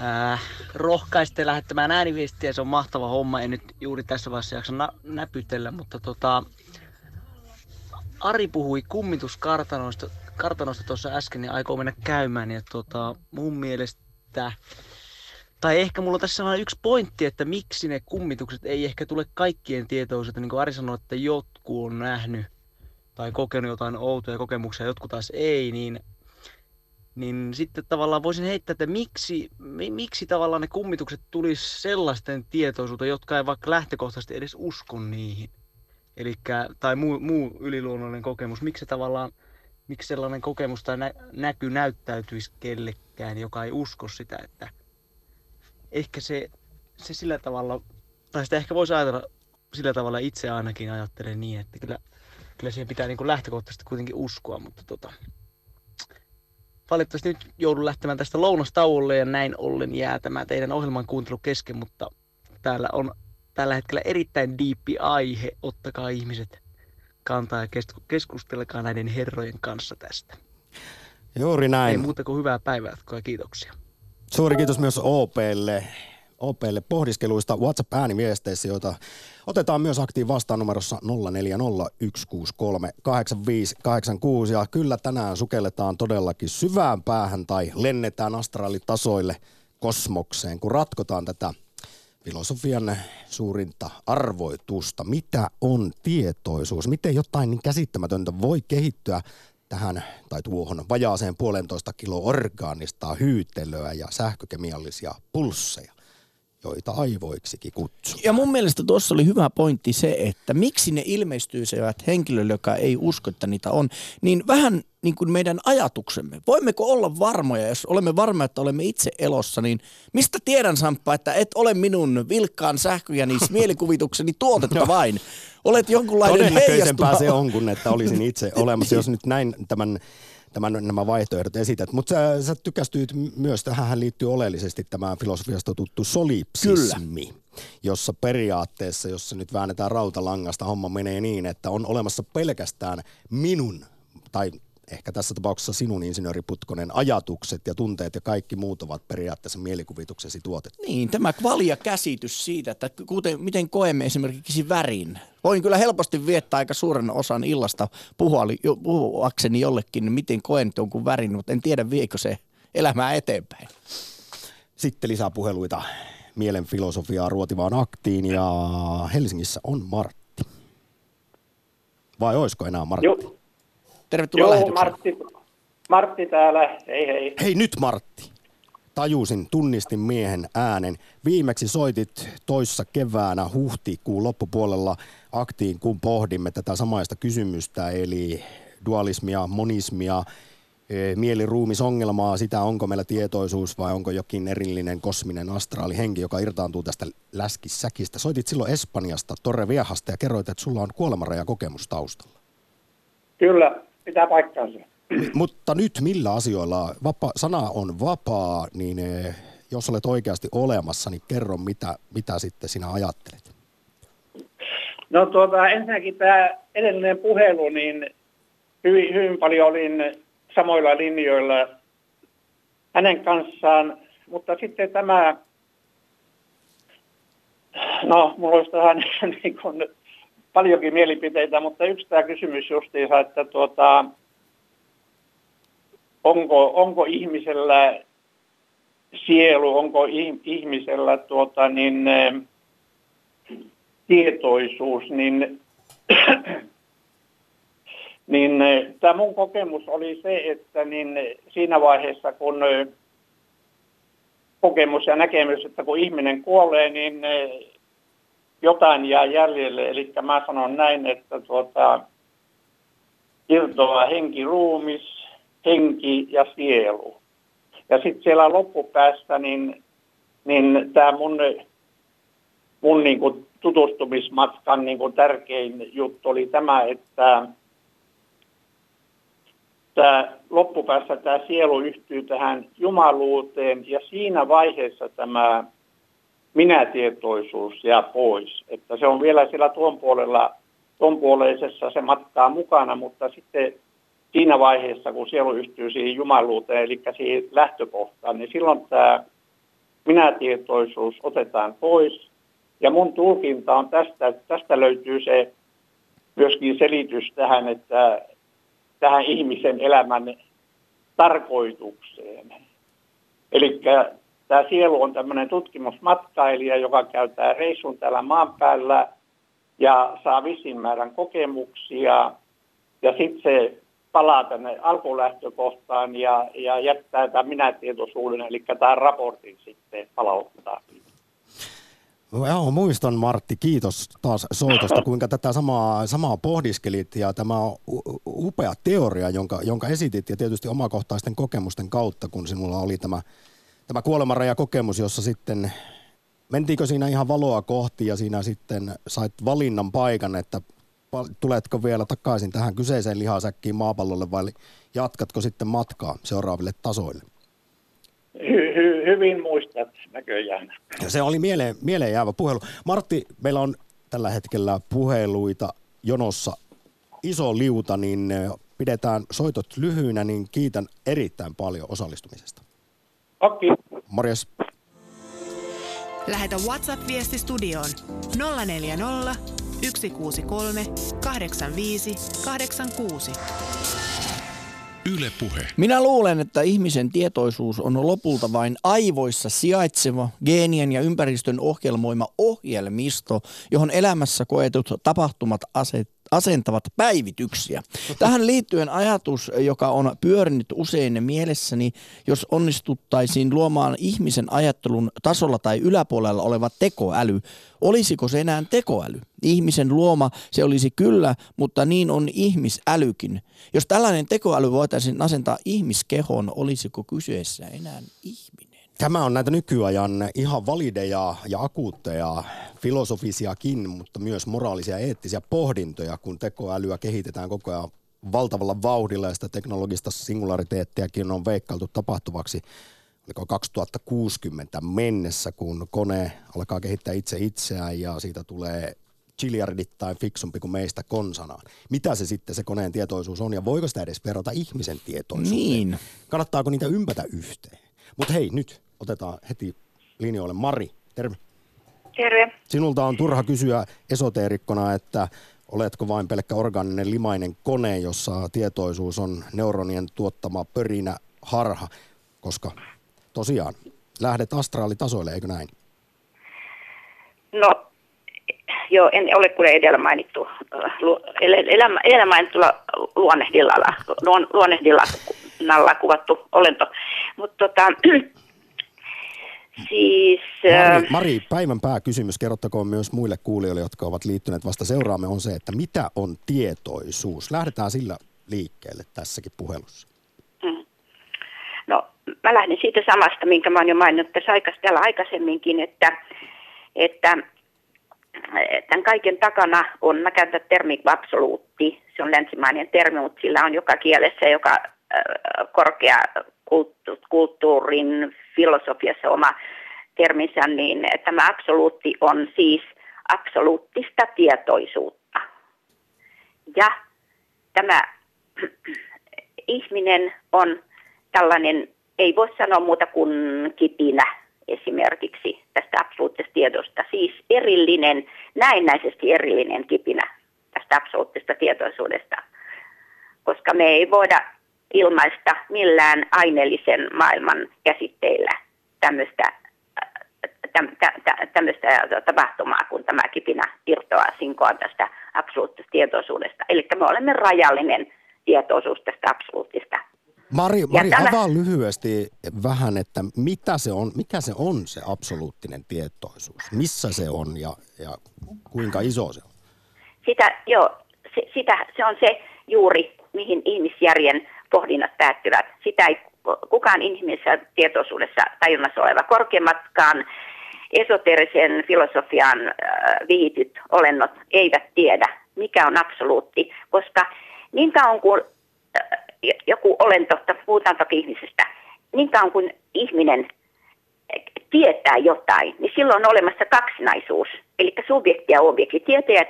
Ää, rohkaiste lähettämään ääniviestiä, se on mahtava homma. En nyt juuri tässä vaiheessa jaksa na- näpytellä, mutta tota, Ari puhui kummituskartanoista kartanosta tuossa äsken, niin aikoo mennä käymään. Ja tota, mun mielestä, tai ehkä mulla on tässä vain yksi pointti, että miksi ne kummitukset ei ehkä tule kaikkien tietoisuuteen. Niin kuin Ari sanoi, että jotkut on nähnyt tai kokenut jotain outoja kokemuksia, jotkut taas ei, niin niin sitten tavallaan voisin heittää, että miksi, miksi tavallaan ne kummitukset tulisi sellaisten tietoisuuteen, jotka ei vaikka lähtökohtaisesti edes usko niihin. Elikkä, tai muu, muu yliluonnollinen kokemus. Miksi tavallaan, miksi sellainen kokemus tai nä, näky näyttäytyisi kellekään, joka ei usko sitä, että ehkä se, se sillä tavalla, tai sitä ehkä voisi ajatella sillä tavalla itse ainakin ajattelen niin, että kyllä, kyllä siihen pitää niin kuin lähtökohtaisesti kuitenkin uskoa, mutta tota, valitettavasti nyt joudun lähtemään tästä lounastauolle ja näin ollen jää tämä teidän ohjelman kuuntelu kesken, mutta täällä on tällä hetkellä erittäin diippi aihe. Ottakaa ihmiset kantaa ja keskustelkaa näiden herrojen kanssa tästä. Juuri näin. Ei muuta kuin hyvää päivää ja kiitoksia. Suuri kiitos myös OPlle OPlle pohdiskeluista WhatsApp-ääniviesteissä, joita otetaan myös aktiin vastaan numerossa 0401638586. Ja kyllä tänään sukelletaan todellakin syvään päähän tai lennetään astraalitasoille kosmokseen, kun ratkotaan tätä filosofian suurinta arvoitusta. Mitä on tietoisuus? Miten jotain niin käsittämätöntä voi kehittyä tähän tai tuohon vajaaseen puolentoista kilo orgaanista hyytelöä ja sähkökemiallisia pulsseja? Joita aivoiksikin kutsuu. Ja mun mielestä tuossa oli hyvä pointti se, että miksi ne ilmestyisivät henkilölle, joka ei usko, että niitä on, niin vähän niin kuin meidän ajatuksemme. Voimmeko olla varmoja, jos olemme varmoja, että olemme itse elossa, niin mistä tiedän Samppa, että et ole minun vilkkaan sähköjäni (laughs) mielikuvitukseni tuotetta vain. Olet jonkunlainen Todennäköisempää se on kuin, että olisin itse olemassa, jos nyt näin tämän tämän, nämä vaihtoehdot esität. Mutta sä, sä tykästyit myös, tähän liittyy oleellisesti tämä filosofiasta tuttu solipsismi. Kyllä jossa periaatteessa, jos nyt väännetään rautalangasta, homma menee niin, että on olemassa pelkästään minun, tai ehkä tässä tapauksessa sinun insinööriputkonen ajatukset ja tunteet ja kaikki muut ovat periaatteessa mielikuvituksesi tuotettu. Niin, tämä kvalia käsitys siitä, että kuten, miten koemme esimerkiksi värin. Voin kyllä helposti viettää aika suuren osan illasta puhuakseni jollekin, miten koen jonkun värin, mutta en tiedä viekö se elämää eteenpäin. Sitten lisää puheluita mielen filosofiaa ruotivaan aktiin ja Helsingissä on Martti. Vai olisiko enää Martti? Joo. Tervetuloa Joo, Martti, Martti täällä. Hei hei. Hei nyt Martti. Tajusin, tunnistin miehen äänen. Viimeksi soitit toissa keväänä huhtikuun loppupuolella aktiin, kun pohdimme tätä samaista kysymystä, eli dualismia, monismia, e, mieliruumisongelmaa, sitä onko meillä tietoisuus vai onko jokin erillinen kosminen astraali henki, joka irtaantuu tästä läskissäkistä. Soitit silloin Espanjasta, Torre Viehasta ja kerroit, että sulla on kuolemanraja kokemus taustalla. Kyllä, pitää paikkaansa. Mutta nyt millä asioilla, vapa, sana on vapaa, niin eh, jos olet oikeasti olemassa, niin kerro mitä, mitä sitten sinä ajattelet. No tuota, ensinnäkin tämä edellinen puhelu, niin hyvin, hyvin paljon olin samoilla linjoilla hänen kanssaan, mutta sitten tämä, no mulla olisi tähän (laughs) niin kuin, paljonkin mielipiteitä, mutta yksi tämä kysymys justiinsa, että tuota, onko, onko ihmisellä sielu, onko ihmisellä tuota, niin, tietoisuus, niin, (clears throat) niin tämä mun kokemus oli se, että niin siinä vaiheessa kun kokemus ja näkemys, että kun ihminen kuolee, niin jotain jää jäljelle. Eli mä sanon näin, että tuota, irtoaa henki ruumis henki ja sielu. Ja sitten siellä loppupäässä, niin, niin tämä mun, mun niin kuin tutustumismatkan niin kuin tärkein juttu oli tämä, että tämä loppupäässä tämä sielu yhtyy tähän jumaluuteen ja siinä vaiheessa tämä minätietoisuus jää pois. Että se on vielä siellä tuon puolella, tuon puoleisessa se matkaa mukana, mutta sitten siinä vaiheessa, kun sielu yhtyy siihen jumaluuteen, eli siihen lähtökohtaan, niin silloin tämä minätietoisuus otetaan pois. Ja mun tulkinta on tästä, että tästä löytyy se myöskin selitys tähän, että tähän ihmisen elämän tarkoitukseen. Eli tämä sielu on tämmöinen tutkimusmatkailija, joka käyttää reissun täällä maan päällä ja saa visin määrän kokemuksia. Ja sitten se palaa tänne alkulähtökohtaan ja, ja jättää tämän minätietoisuuden, eli tämän raportin sitten palauttaa. Joo, muistan Martti, kiitos taas soitosta, (laughs) kuinka tätä samaa, samaa pohdiskelit ja tämä on upea teoria, jonka, jonka esitit ja tietysti omakohtaisten kokemusten kautta, kun sinulla oli tämä, tämä kuolemanraja kokemus, jossa sitten mentiinkö siinä ihan valoa kohti ja siinä sitten sait valinnan paikan, että tuletko vielä takaisin tähän kyseiseen lihasäkkiin maapallolle vai jatkatko sitten matkaa seuraaville tasoille? Hy- hy- hyvin muistat näköjään. Ja se oli mieleen, mieleen jäävä puhelu. Martti, meillä on tällä hetkellä puheluita jonossa iso liuta, niin pidetään soitot lyhyinä, niin kiitän erittäin paljon osallistumisesta. Okei. Morjes. Lähetä WhatsApp-viesti studioon 040 163 85 86. Yle Puhe. Minä luulen, että ihmisen tietoisuus on lopulta vain aivoissa sijaitseva geenien ja ympäristön ohjelmoima ohjelmisto, johon elämässä koetut tapahtumat aset, asentavat päivityksiä. Tähän liittyen ajatus, joka on pyörinyt usein mielessäni, jos onnistuttaisiin luomaan ihmisen ajattelun tasolla tai yläpuolella oleva tekoäly, olisiko se enää tekoäly? Ihmisen luoma se olisi kyllä, mutta niin on ihmisälykin. Jos tällainen tekoäly voitaisiin asentaa ihmiskehoon, olisiko kyseessä enää ihminen? Tämä on näitä nykyajan ihan valideja ja akuutteja filosofisiakin, mutta myös moraalisia ja eettisiä pohdintoja, kun tekoälyä kehitetään koko ajan valtavalla vauhdilla ja sitä teknologista singulariteettiakin on veikkailtu tapahtuvaksi oliko 2060 mennessä, kun kone alkaa kehittää itse itseään ja siitä tulee chiliardittain fiksumpi kuin meistä konsanaan. Mitä se sitten se koneen tietoisuus on ja voiko sitä edes verrata ihmisen tietoisuuteen? Niin. Kannattaako niitä ympätä yhteen? Mutta hei, nyt otetaan heti linjoille. Mari, terve. Terve. Sinulta on turha kysyä esoteerikkona, että oletko vain pelkkä orgaaninen limainen kone, jossa tietoisuus on neuronien tuottama pörinä harha, koska tosiaan lähdet astraalitasoille, eikö näin? No, joo, en ole kuin edellä mainittu, edellä, edellä mainittulla luonnehdillalla, luonnehdillalla kuvattu olento. Mutta tota, (clears throat) Siis, Mari, Mari, päivän pääkysymys, kerrottakoon myös muille kuulijoille, jotka ovat liittyneet vasta seuraamme, on se, että mitä on tietoisuus? Lähdetään sillä liikkeelle tässäkin puhelussa. Mm. No, mä lähden siitä samasta, minkä mä oon jo maininnut tässä aikas, täällä aikaisemminkin, että, että tämän kaiken takana on, mä käytän termi absoluutti, se on länsimainen termi, mutta sillä on joka kielessä, joka korkea kulttuurin filosofiassa oma terminsä, niin tämä absoluutti on siis absoluuttista tietoisuutta. Ja tämä (clears throat) ihminen on tällainen, ei voi sanoa muuta kuin kipinä esimerkiksi tästä absoluuttisesta tiedosta, siis erillinen, näennäisesti erillinen kipinä tästä absoluuttisesta tietoisuudesta, koska me ei voida ilmaista millään aineellisen maailman käsitteillä tämmöistä tämmöistä tapahtumaa, kun tämä kipinä irtoaa sinkoa tästä absoluuttisesta tietoisuudesta. Eli me olemme rajallinen tietoisuus tästä absoluuttista. Mari, Mari tällä... avaa lyhyesti vähän, että mitä se on, mikä se on se absoluuttinen tietoisuus? Missä se on ja, ja kuinka iso se on? Sitä, joo, se, sitä, se on se juuri, mihin ihmisjärjen pohdinnat päättyvät. Sitä ei kukaan ihmisessä tietoisuudessa tajunnassa oleva korkeimmatkaan esoterisen filosofian äh, viityt olennot eivät tiedä, mikä on absoluutti, koska niin kauan kuin äh, joku olento, puhutaan toki ihmisestä, niin kauan kuin ihminen tietää jotain, niin silloin on olemassa kaksinaisuus, eli subjekti ja objekti, tieto ja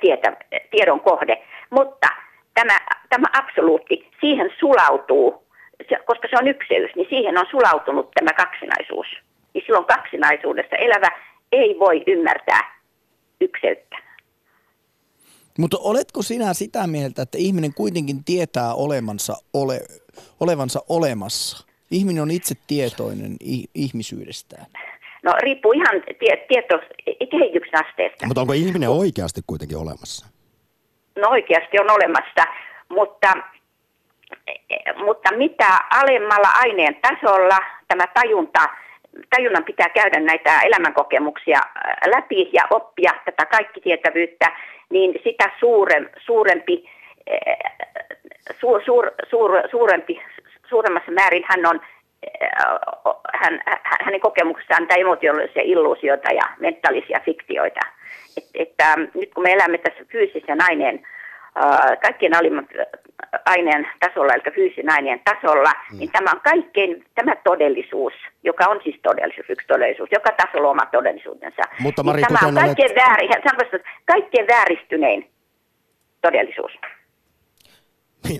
tiedon kohde, mutta tämä, tämä absoluutti, siihen sulautuu, koska se on ykseys, niin siihen on sulautunut tämä kaksinaisuus. Niin silloin kaksinaisuudessa elävä ei voi ymmärtää ykseyttä. Mutta oletko sinä sitä mieltä, että ihminen kuitenkin tietää olemansa ole, olevansa olemassa? Ihminen on itse tietoinen ihmisyydestään. No riippuu ihan tie, tieto, kehityksen asteesta. Mutta onko ihminen oikeasti kuitenkin olemassa? No oikeasti on olemassa, mutta, mutta mitä alemmalla aineen tasolla tämä tajunta, tajunnan pitää käydä näitä elämänkokemuksia läpi ja oppia tätä kaikkitietävyyttä, niin sitä suurem, suurempi, suur, suur, suur, suurempi, suuremmassa määrin hän on hän, hänen kokemuksessaan tai emotionaalisia illuusioita ja mentaalisia fiktioita. Et, että nyt kun me elämme tässä fyysisen aineen, kaikkien alimman aineen tasolla, eli fyysisen aineen tasolla, mm. niin tämä on kaikkein, tämä todellisuus, joka on siis todellisuus, yksi todellisuus, joka tasolla oma todellisuutensa. Mutta Mari, niin tämä on kaikkein, olet... väärin, kaikkein vääristynein todellisuus.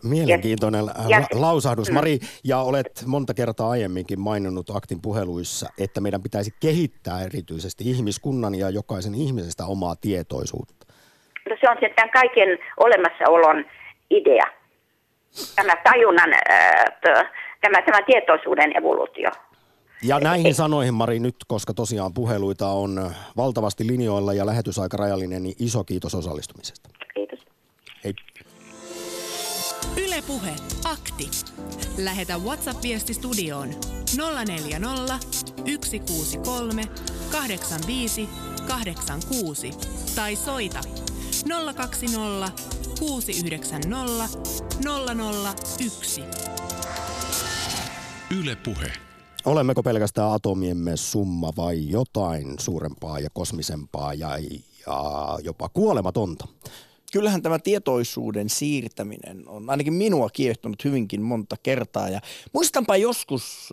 Mielenkiintoinen ja, la- lausahdus. Mm. Mari, ja olet monta kertaa aiemminkin maininnut aktin puheluissa, että meidän pitäisi kehittää erityisesti ihmiskunnan ja jokaisen ihmisestä omaa tietoisuutta. Se on se tämän kaiken olemassaolon idea. Tämä tajunnan, tämä, tämä tietoisuuden evoluutio. Ja näihin sanoihin, Mari, nyt, koska tosiaan puheluita on valtavasti linjoilla ja lähetysaika rajallinen, niin iso kiitos osallistumisesta. Kiitos. Hei. Ylepuhe akti. Lähetä WhatsApp-viesti studioon 040 163 85 86 tai soita 020 690 001. Yle Puhe. Olemmeko pelkästään atomiemme summa vai jotain suurempaa ja kosmisempaa ja, ja jopa kuolematonta? kyllähän tämä tietoisuuden siirtäminen on ainakin minua kiehtonut hyvinkin monta kertaa. Ja muistanpa joskus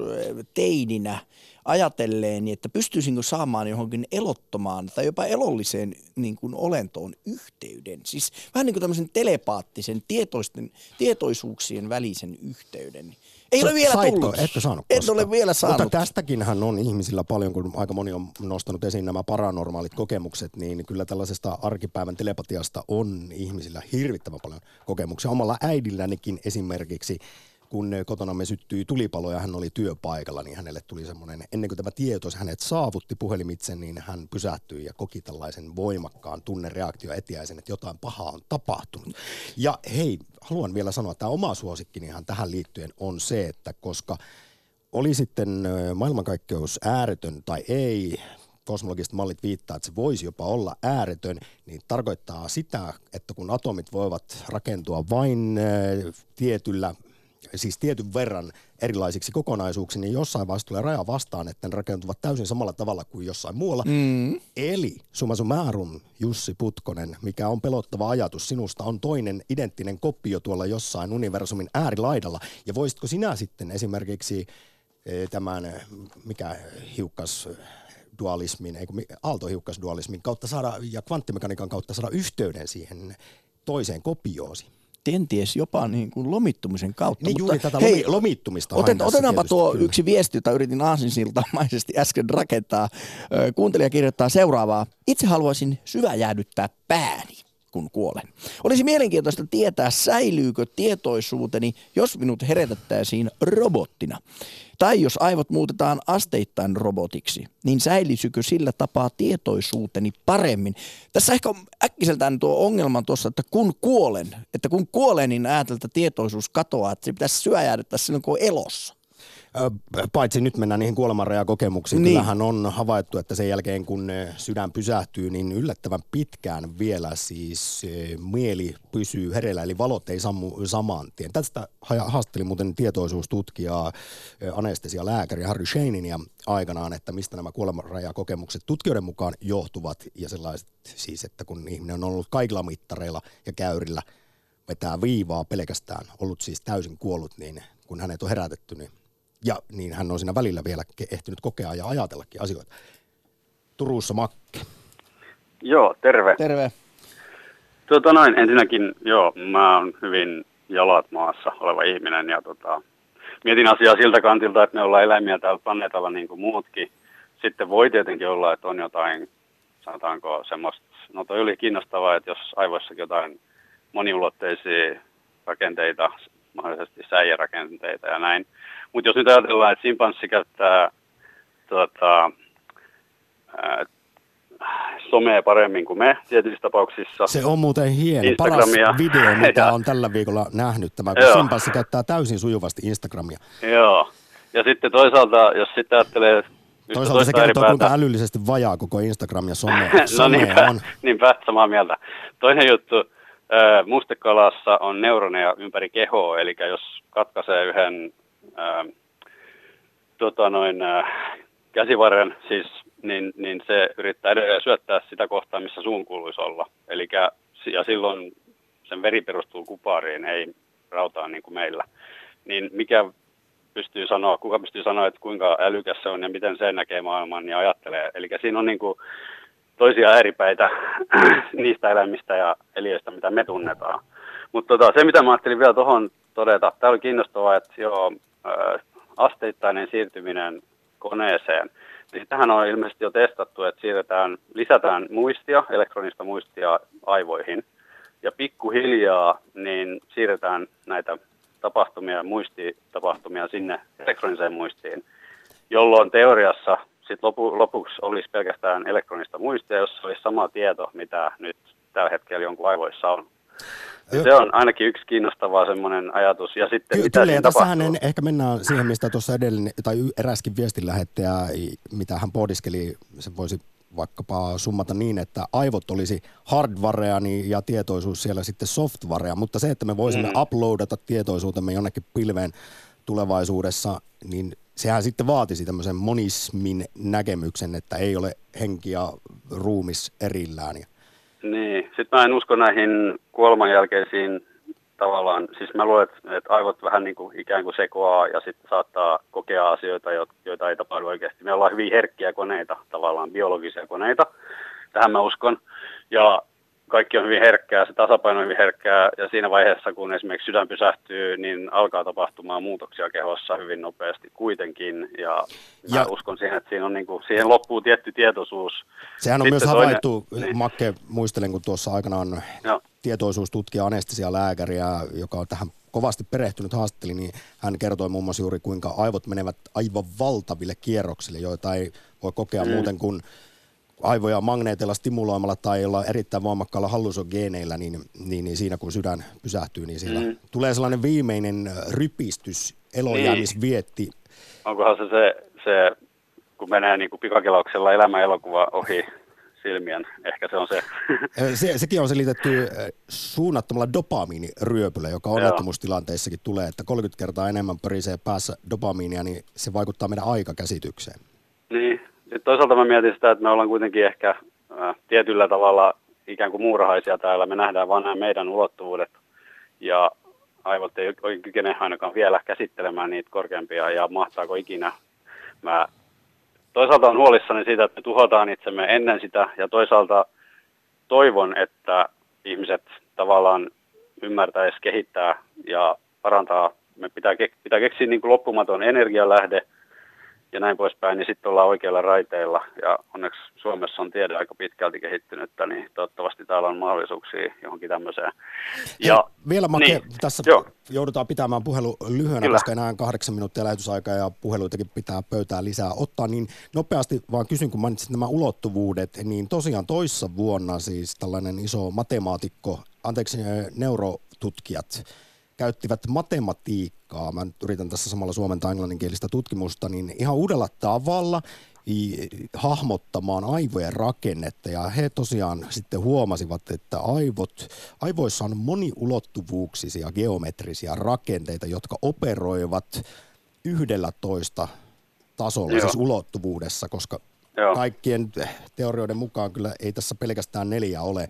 teininä ajatelleeni, että pystyisinkö saamaan johonkin elottomaan tai jopa elolliseen niin kuin olentoon yhteyden. Siis vähän niin kuin tämmöisen telepaattisen tietoisten, tietoisuuksien välisen yhteyden. Ei ole vielä Saitko? tullut. Ette saanut En ole vielä saanut. Mutta tästäkinhän on ihmisillä paljon, kun aika moni on nostanut esiin nämä paranormaalit kokemukset, niin kyllä tällaisesta arkipäivän telepatiasta on ihmisillä hirvittävän paljon kokemuksia. Omalla äidillänikin esimerkiksi kun kotona me syttyi tulipalo ja hän oli työpaikalla, niin hänelle tuli semmoinen, ennen kuin tämä tieto hänet saavutti puhelimitse, niin hän pysähtyi ja koki tällaisen voimakkaan tunnereaktio etiäisen, että jotain pahaa on tapahtunut. Ja hei, haluan vielä sanoa, että tämä oma suosikkini ihan tähän liittyen on se, että koska oli sitten maailmankaikkeus ääretön tai ei, kosmologiset mallit viittaa, että se voisi jopa olla ääretön, niin tarkoittaa sitä, että kun atomit voivat rakentua vain tietyllä siis tietyn verran erilaisiksi kokonaisuuksiksi, niin jossain vaiheessa tulee raja vastaan, että ne rakentuvat täysin samalla tavalla kuin jossain muualla. Mm. Eli summa summarum, Jussi Putkonen, mikä on pelottava ajatus, sinusta on toinen identtinen kopio tuolla jossain universumin äärilaidalla. Ja voisitko sinä sitten esimerkiksi eh, tämän, mikä hiukkas dualismin, ei aaltohiukkasdualismin kautta saada ja kvanttimekaniikan kautta saada yhteyden siihen toiseen kopioosi? Kenties jopa niin kuin lomittumisen kautta. Niin Mutta juuri tätä hei, lomittumista otet, Otetaanpa tuo kyllä. yksi viesti, jota yritin aasinsiltamaisesti äsken rakentaa. Kuuntelija kirjoittaa seuraavaa. Itse haluaisin syväjäädyttää pääni kun kuolen. Olisi mielenkiintoista tietää, säilyykö tietoisuuteni, jos minut herätettäisiin robottina. Tai jos aivot muutetaan asteittain robotiksi, niin säilysykö sillä tapaa tietoisuuteni paremmin? Tässä ehkä äkkiseltään tuo ongelma tuossa, että kun kuolen, että kun kuolen, niin ajatelta tietoisuus katoaa, että se pitäisi syöjäädyttää silloin, kun on elossa. Paitsi nyt mennään niihin kuolemanrajakokemuksiin. Niin. Kyllähän on havaittu, että sen jälkeen kun sydän pysähtyy, niin yllättävän pitkään vielä siis mieli pysyy hereillä, eli valot ei sammu saman tien. Tästä ha- haastattelin muuten tietoisuustutkijaa, anestesialääkäri Harry Shainia aikanaan, että mistä nämä kuolemanrajakokemukset tutkijoiden mukaan johtuvat. Ja sellaiset siis, että kun ihminen on ollut kaikilla mittareilla ja käyrillä, vetää viivaa pelkästään, ollut siis täysin kuollut, niin kun hänet on herätetty, niin ja niin hän on siinä välillä vielä ehtinyt kokea ja ajatellakin asioita. Turussa Makke. Joo, terve. Terve. Tuota noin, ensinnäkin, joo, mä oon hyvin jalat maassa oleva ihminen ja tota, mietin asiaa siltä kantilta, että me ollaan eläimiä täällä planeetalla niin kuin muutkin. Sitten voi tietenkin olla, että on jotain, sanotaanko semmoista, no toi oli kiinnostavaa, että jos aivoissakin jotain moniulotteisia rakenteita, mahdollisesti säijärakenteita ja näin. Mutta jos nyt ajatellaan, että simpanssi käyttää tota, ää, somea paremmin kuin me tietyissä tapauksissa. Se on muuten hieno. Paras video, (laughs) mitä on tällä viikolla nähnyt. Tämä, kun. Simpanssi käyttää täysin sujuvasti Instagramia. Joo. Ja sitten toisaalta, jos sitten ajattelee Toisaalta se kertoo, kuinka älyllisesti vajaa koko Instagram ja some, (laughs) no niinpä, on. niinpä, samaa mieltä. Toinen juttu, mustekalassa on neuroneja ympäri kehoa, eli jos katkaisee yhden äh, tota noin, äh, käsivarren, siis, niin, niin se yrittää edelleen syöttää sitä kohtaa, missä suun kuuluisi olla. Elikkä, ja silloin sen veri perustuu kupariin, ei rautaan niin kuin meillä. Niin mikä pystyy sanoa, kuka pystyy sanoa, että kuinka älykäs se on ja miten se näkee maailman ja ajattelee. Eli siinä on niin kuin toisia ääripäitä (clears throat) niistä eläimistä ja eliöistä, mitä me tunnetaan. Mutta tota, se, mitä mä ajattelin vielä tuohon todeta, tämä oli kiinnostavaa, että joo, ää, asteittainen siirtyminen koneeseen, niin tähän on ilmeisesti jo testattu, että siirretään, lisätään muistia, elektronista muistia aivoihin, ja pikkuhiljaa niin siirretään näitä tapahtumia, muistitapahtumia sinne elektroniseen muistiin, jolloin teoriassa sit lopu, lopuksi olisi pelkästään elektronista muistia, jossa olisi sama tieto, mitä nyt tällä hetkellä jonkun aivoissa on. Se on ainakin yksi kiinnostava semmoinen ajatus. Ja sitten Ky- mitä Kyllä, ja tässähän en, ehkä mennään siihen, mistä tuossa edellinen, tai eräskin viestinlähettäjä, i- mitä hän pohdiskeli, se voisi vaikkapa summata niin, että aivot olisi hardwarea niin, ja tietoisuus siellä sitten softwarea, mutta se, että me voisimme Mm. uploadata tietoisuutemme jonnekin pilveen tulevaisuudessa, niin sehän sitten vaatisi tämmöisen monismin näkemyksen, että ei ole henki ja ruumis erillään. Ja Niin, sitten mä en usko näihin kuoleman jälkeisiin tavallaan, siis mä luulen, että, että aivot vähän niin kuin ikään kuin sekoaa ja sitten saattaa kokea asioita, jo- joita ei tapahdu oikeasti. Me ollaan hyvin herkkiä koneita, tavallaan biologisia koneita, tähän mä uskon. Ja kaikki on hyvin herkkää, se tasapaino on hyvin herkkää ja siinä vaiheessa, kun esimerkiksi sydän pysähtyy, niin alkaa tapahtumaan muutoksia kehossa hyvin nopeasti kuitenkin. Ja, ja uskon siihen, että siinä on niin kuin, siihen loppuu tietty tietoisuus. Sehän on Sitten myös toinen- havaittu, niin. Makke, muistelen kun tuossa aikanaan Joo. tietoisuustutkija, anestesialääkäriä, joka on tähän kovasti perehtynyt haastatteli, niin hän kertoi muun muassa juuri kuinka aivot menevät aivan valtaville kierroksille, joita ei voi kokea Mm. muuten kuin aivoja magneeteilla stimuloimalla tai olla erittäin voimakkaalla hallusogeeneillä, niin, niin, niin siinä kun sydän pysähtyy, niin siellä Mm. tulee sellainen viimeinen äh, rypistys, elojäämisvietti. onkohan se, se, se kun menee niin kuin pikakelauksella elämä elokuva ohi silmien, ehkä se on se. Se, sekin on selitetty suunnattomalla dopamiiniryöpyllä, joka onnettomuustilanteissakin tulee, että 30 kertaa enemmän pörisee päässä dopamiinia, niin se vaikuttaa meidän aikakäsitykseen. niin, sitten toisaalta mä mietin sitä, että me ollaan kuitenkin ehkä äh, tietyllä tavalla ikään kuin muurahaisia täällä. Me nähdään vain nämä meidän ulottuvuudet ja aivot ei oikein kykene ainakaan vielä käsittelemään niitä korkeampia ja mahtaako ikinä. Mä toisaalta on huolissani siitä, että me tuhotaan itsemme ennen sitä ja toisaalta toivon, että ihmiset tavallaan ymmärtäisi kehittää ja parantaa. Me pitää, pitää keksiä niin kuin loppumaton energialähde ja näin poispäin, niin sitten ollaan oikeilla raiteilla. Ja onneksi Suomessa on tiede aika pitkälti kehittynyttä, niin toivottavasti täällä on mahdollisuuksia johonkin tämmöiseen. Ja, Hei, vielä Make, niin, tässä joo. joudutaan pitämään puhelu lyhyenä, Kyllä. koska enää kahdeksan minuuttia lähetysaikaa ja puheluitakin pitää pöytään lisää ottaa. Niin nopeasti vaan kysyn, kun mainitsit nämä ulottuvuudet, niin tosiaan toissa vuonna siis tällainen iso matemaatikko, anteeksi, neurotutkijat käyttivät matematiikkaa, mä nyt yritän tässä samalla suomen tai englanninkielistä tutkimusta, niin ihan uudella tavalla hahmottamaan aivojen rakennetta ja he tosiaan sitten huomasivat, että aivot, aivoissa on moniulottuvuuksisia geometrisia rakenteita, jotka operoivat yhdellä toista tasolla, Joo. siis ulottuvuudessa, koska Joo. kaikkien teorioiden mukaan kyllä ei tässä pelkästään neljä ole,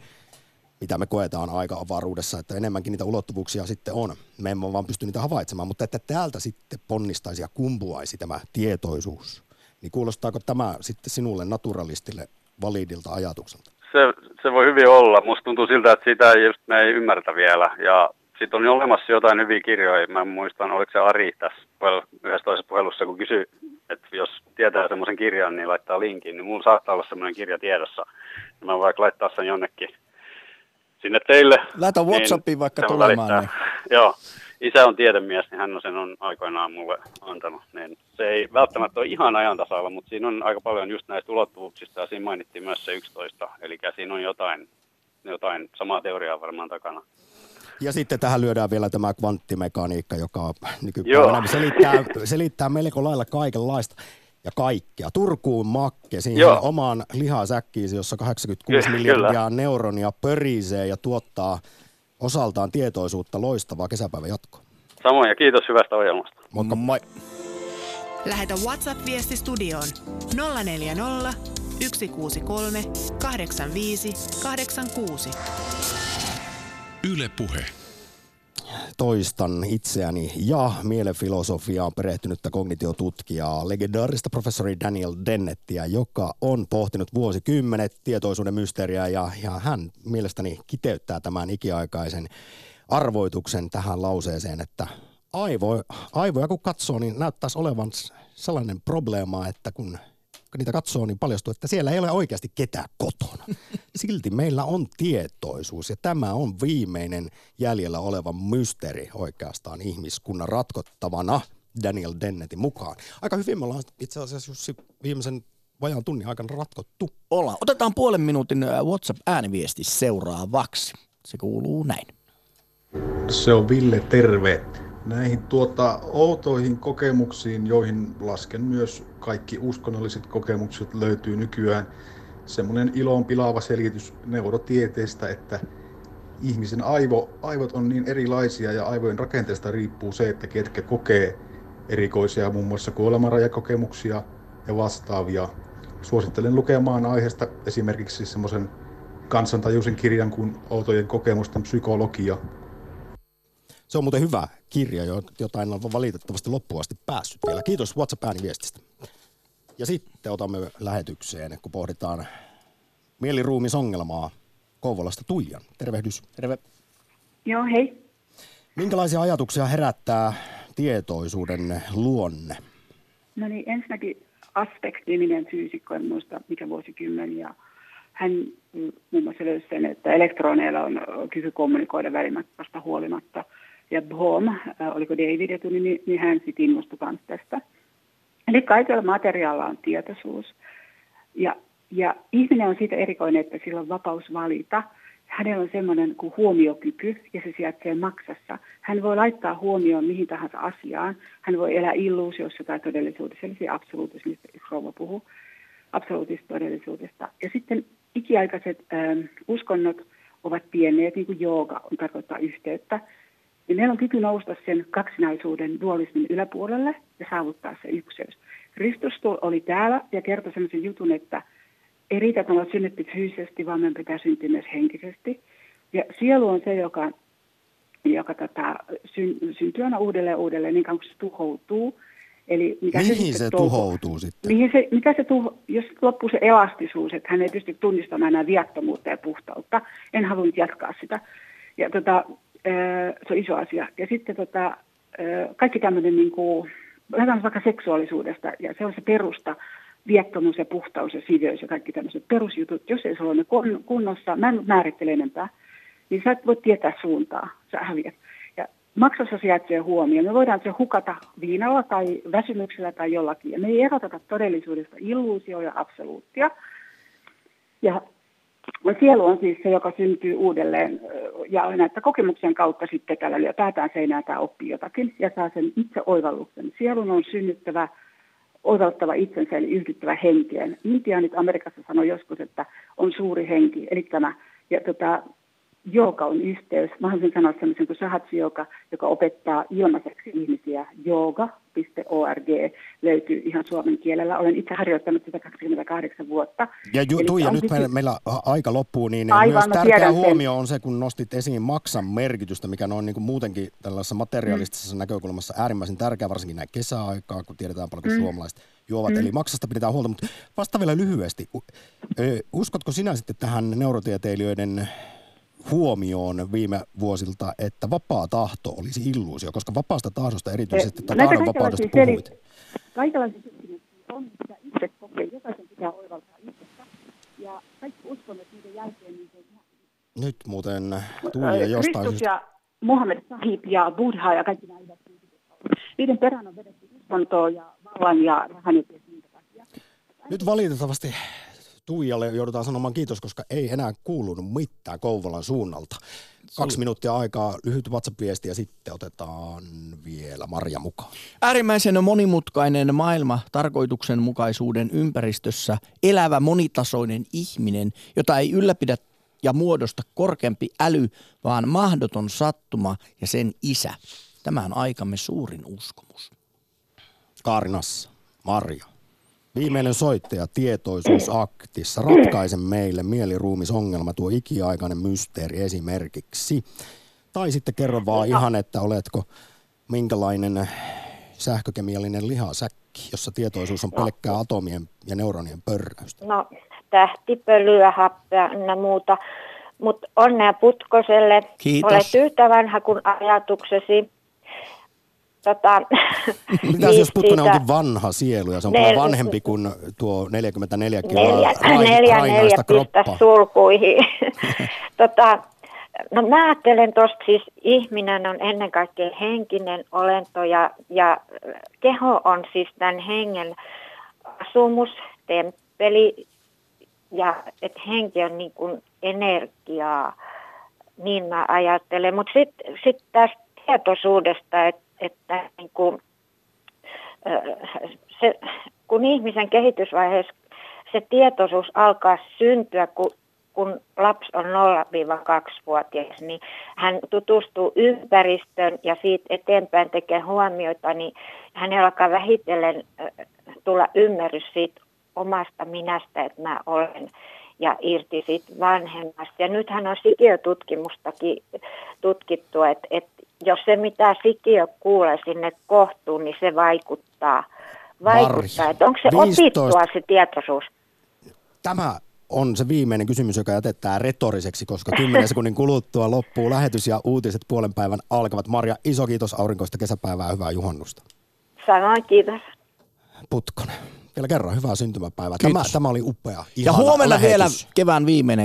mitä me koetaan aika-avaruudessa, että enemmänkin niitä ulottuvuuksia sitten on. Me emme vaan pysty niitä havaitsemaan, mutta että täältä sitten ponnistaisi ja kumpuaisi tämä tietoisuus. Niin kuulostaako tämä sitten sinulle naturalistille validilta ajatukselta? Se, se voi hyvin olla. Musta tuntuu siltä, että sitä ei, just, me ei ymmärtä vielä. Ja sitten on olemassa jotain hyviä kirjoja. Mä muistan, oliko se Ari tässä yhdessä toisessa puhelussa, kun kysyi, että jos tietää semmoisen kirjan, niin laittaa linkin. Niin mulla saattaa olla semmoinen kirja tiedossa. Mä vaikka laittaa sen jonnekin sinne teille. Laita niin Whatsappiin niin vaikka tulemaan. Niin. Joo, isä on tiedemies, niin hän on sen on aikoinaan mulle antanut. Niin se ei välttämättä ole ihan ajan tasalla, mutta siinä on aika paljon just näistä ulottuvuuksista ja siinä mainittiin myös se 11. Eli siinä on jotain, jotain samaa teoriaa varmaan takana. Ja sitten tähän lyödään vielä tämä kvanttimekaniikka, joka nykypäivänä selittää, selittää melko lailla kaikenlaista ja kaikkea. Turkuun makke, siihen Joo. omaan lihasäkkiisi, jossa 86 Ky- miljardia neuronia pörisee ja tuottaa osaltaan tietoisuutta. Loistavaa kesäpäivän jatkoa. Samoin ja kiitos hyvästä ohjelmasta. Moikka. Moi. Lähetä WhatsApp-viesti studioon 040 163 85 86. Yle Puhe toistan itseäni ja mielenfilosofiaan perehtynyttä kognitiotutkijaa, legendaarista professori Daniel Dennettiä, joka on pohtinut vuosikymmenet tietoisuuden mysteeriä ja, ja hän mielestäni kiteyttää tämän ikiaikaisen arvoituksen tähän lauseeseen, että aivo, aivoja kun katsoo, niin näyttäisi olevan sellainen probleema, että kun niitä katsoo, niin paljastuu, että siellä ei ole oikeasti ketään kotona. (laughs) Silti meillä on tietoisuus ja tämä on viimeinen jäljellä oleva mysteeri oikeastaan ihmiskunnan ratkottavana Daniel Dennetin mukaan. Aika hyvin me ollaan itse asiassa Jussi viimeisen vajaan tunnin aikana ratkottu. Ollaan. Otetaan puolen minuutin äh, WhatsApp-ääniviesti seuraavaksi. Se kuuluu näin. Se on Ville, terve näihin tuota, outoihin kokemuksiin, joihin lasken myös kaikki uskonnolliset kokemukset, löytyy nykyään semmoinen ilon pilaava selitys neurotieteestä, että ihmisen aivo, aivot on niin erilaisia ja aivojen rakenteesta riippuu se, että ketkä kokee erikoisia muun muassa kuolemanrajakokemuksia ja vastaavia. Suosittelen lukemaan aiheesta esimerkiksi semmoisen kansantajuisen kirjan kuin Outojen kokemusten psykologia, se on muuten hyvä kirja, jota en ole valitettavasti loppuun asti päässyt vielä. Kiitos WhatsApp-ääniviestistä. Ja sitten otamme lähetykseen, kun pohditaan mieliruumisongelmaa Kouvolasta Tuijan. Tervehdys. Terve. Joo, hei. Minkälaisia ajatuksia herättää tietoisuuden luonne? No niin, ensinnäkin Aspect-niminen fyysikko, en muista mikä vuosikymmen, ja hän muun muassa löysi sen, että elektroneilla on kyky kommunikoida välimatkasta huolimatta – ja Bohm, äh, oliko David etuni, niin, niin hän sitten innostui myös tästä. Eli kaikilla materiaalilla on tietoisuus. Ja, ja ihminen on siitä erikoinen, että sillä on vapaus valita. Hänellä on semmoinen kuin huomiokyky, ja se sijaitsee maksassa. Hän voi laittaa huomioon mihin tahansa asiaan. Hän voi elää illuusiossa tai todellisuudessa, eli absoluutismista Rouva puhuu, absoluutista todellisuudesta. Ja sitten ikiaikaiset ähm, uskonnot ovat pienneet, niin kuin jooga on tarkoittaa yhteyttä niin meillä on kyky nousta sen kaksinaisuuden dualismin yläpuolelle ja saavuttaa se ykseys. Kristus oli täällä ja kertoi sellaisen jutun, että ei riitä, että ollaan synnytty fyysisesti, vaan meidän pitää syntyä myös henkisesti. Ja sielu on se, joka, joka tota, syn, syntyy aina uudelleen uudelleen, niin kauan kuin se tuhoutuu. Eli mikä mihin se, se tuhoutuu sitten? Mihin se, mitä se tuho, jos loppuu se elastisuus, että hän ei pysty tunnistamaan enää viattomuutta ja puhtautta. En halunnut jatkaa sitä. Ja tota, se on iso asia. Ja sitten tota, kaikki tämmöinen, niin kuin, vaikka seksuaalisuudesta, ja se on se perusta, viettomuus ja puhtaus ja siveys ja kaikki tämmöiset perusjutut. Jos ei se ole ne kunnossa, mä en määrittele enempää, niin sä et voi tietää suuntaa, sä häviät. Ja maksassa sijaitsee huomioon. Me voidaan se hukata viinalla tai väsymyksellä tai jollakin. Ja me ei eroteta todellisuudesta illuusio ja absoluuttia. Ja sielu on siis se, joka syntyy uudelleen ja näitä kokemuksen kautta sitten tällä lyö päätään seinään tai oppii jotakin ja saa sen itse oivalluksen. Sielun on synnyttävä oivaltava itsensä eli yhdyttävä henkeen. Intiaanit Amerikassa sanoi joskus, että on suuri henki, eli tämä ja tota, Jooga on yhteys. Mä haluaisin sanoa sellaisen kuin Sahatsi joka, joka opettaa ilmaiseksi ihmisiä. Jooga.org löytyy ihan suomen kielellä. Olen itse harjoittanut sitä 28 vuotta. Ja ju, Tuija, nyt meillä, meillä aika loppuu, niin Aivan, myös tärkeä huomio on se, kun nostit esiin maksan merkitystä, mikä on niin kuin muutenkin tällaisessa materialistisessa mm. näkökulmassa äärimmäisen tärkeä, varsinkin näin kesäaikaa, kun tiedetään paljon, mm. suomalaiset juovat. Mm. Eli maksasta pidetään huolta, mutta vasta vielä lyhyesti. Uskotko sinä sitten tähän neurotieteilijöiden huomioon viime vuosilta, että vapaa tahto olisi illuusio, koska vapaasta tahdosta erityisesti tai tahdon vapaudesta puhuit. Kaikenlaisia on, mitä itse kokee. Jokaisen pitää oivaltaa itsestä. Ja kaikki uskonnot niiden jälkeen... Niin se... Nyt muuten Tuija jostain Kristus ja Mohammed Sahib ja Buddha ja kaikki nämä niiden perään on vedetty uskontoa ja vallan ja rahan ja Nyt valitettavasti Tuijalle joudutaan sanomaan kiitos, koska ei enää kuulunut mitään Kouvolan suunnalta. Kaksi minuuttia aikaa, lyhyt WhatsApp-viesti ja sitten otetaan vielä Marja mukaan. Äärimmäisen monimutkainen maailma tarkoituksenmukaisuuden ympäristössä elävä monitasoinen ihminen, jota ei ylläpidä ja muodosta korkeampi äly, vaan mahdoton sattuma ja sen isä. Tämä on aikamme suurin uskomus. Kaarinassa, Marja. Viimeinen soittaja tietoisuusaktissa. Ratkaise meille mieliruumisongelma, tuo ikiaikainen mysteeri esimerkiksi. Tai sitten kerro vaan ihan, että oletko minkälainen sähkökemiallinen lihasäkki, jossa tietoisuus on pelkkää atomien ja neuronien pörräystä. No, tähtipölyä, happea ja muuta. Mutta onnea Putkoselle. Kiitos. Olet yhtä vanha kuin ajatuksesi. Tota, Mitä jos siis Putkonen onkin vanha sielu ja se on nel- vanhempi kuin tuo 44 kiloa neljä, neljä, neljä kroppaa? sulkuihin. (laughs) tota, no mä ajattelen tuosta siis ihminen on ennen kaikkea henkinen olento ja, ja keho on siis tämän hengen asumus, temppeli ja että henki on niin kuin energiaa, niin mä ajattelen. Mutta sitten sit tästä tietoisuudesta, että että niin kuin, se, kun ihmisen kehitysvaiheessa se tietoisuus alkaa syntyä, kun, kun lapsi on 0-2-vuotias, niin hän tutustuu ympäristöön ja siitä eteenpäin tekee huomioita, niin hän alkaa vähitellen tulla ymmärrys siitä omasta minästä, että mä olen ja irti siitä vanhemmasta. Ja nythän on sikiötutkimustakin tutkittu, että, että jos se mitä sikiö kuulee sinne kohtuun, niin se vaikuttaa. vaikuttaa. Että onko se 15... opittua se tietoisuus? Tämä on se viimeinen kysymys, joka jätetään retoriseksi, koska 10 (laughs) sekunnin kuluttua loppuu lähetys ja uutiset puolen päivän alkavat. Marja, iso kiitos aurinkoista kesäpäivää, hyvää juhannusta. Samoin, kiitos. Putkonen. Vielä kerran, hyvää syntymäpäivää. Tämä, tämä oli upea. Ja huomenna lähetys. vielä kevään viimeinen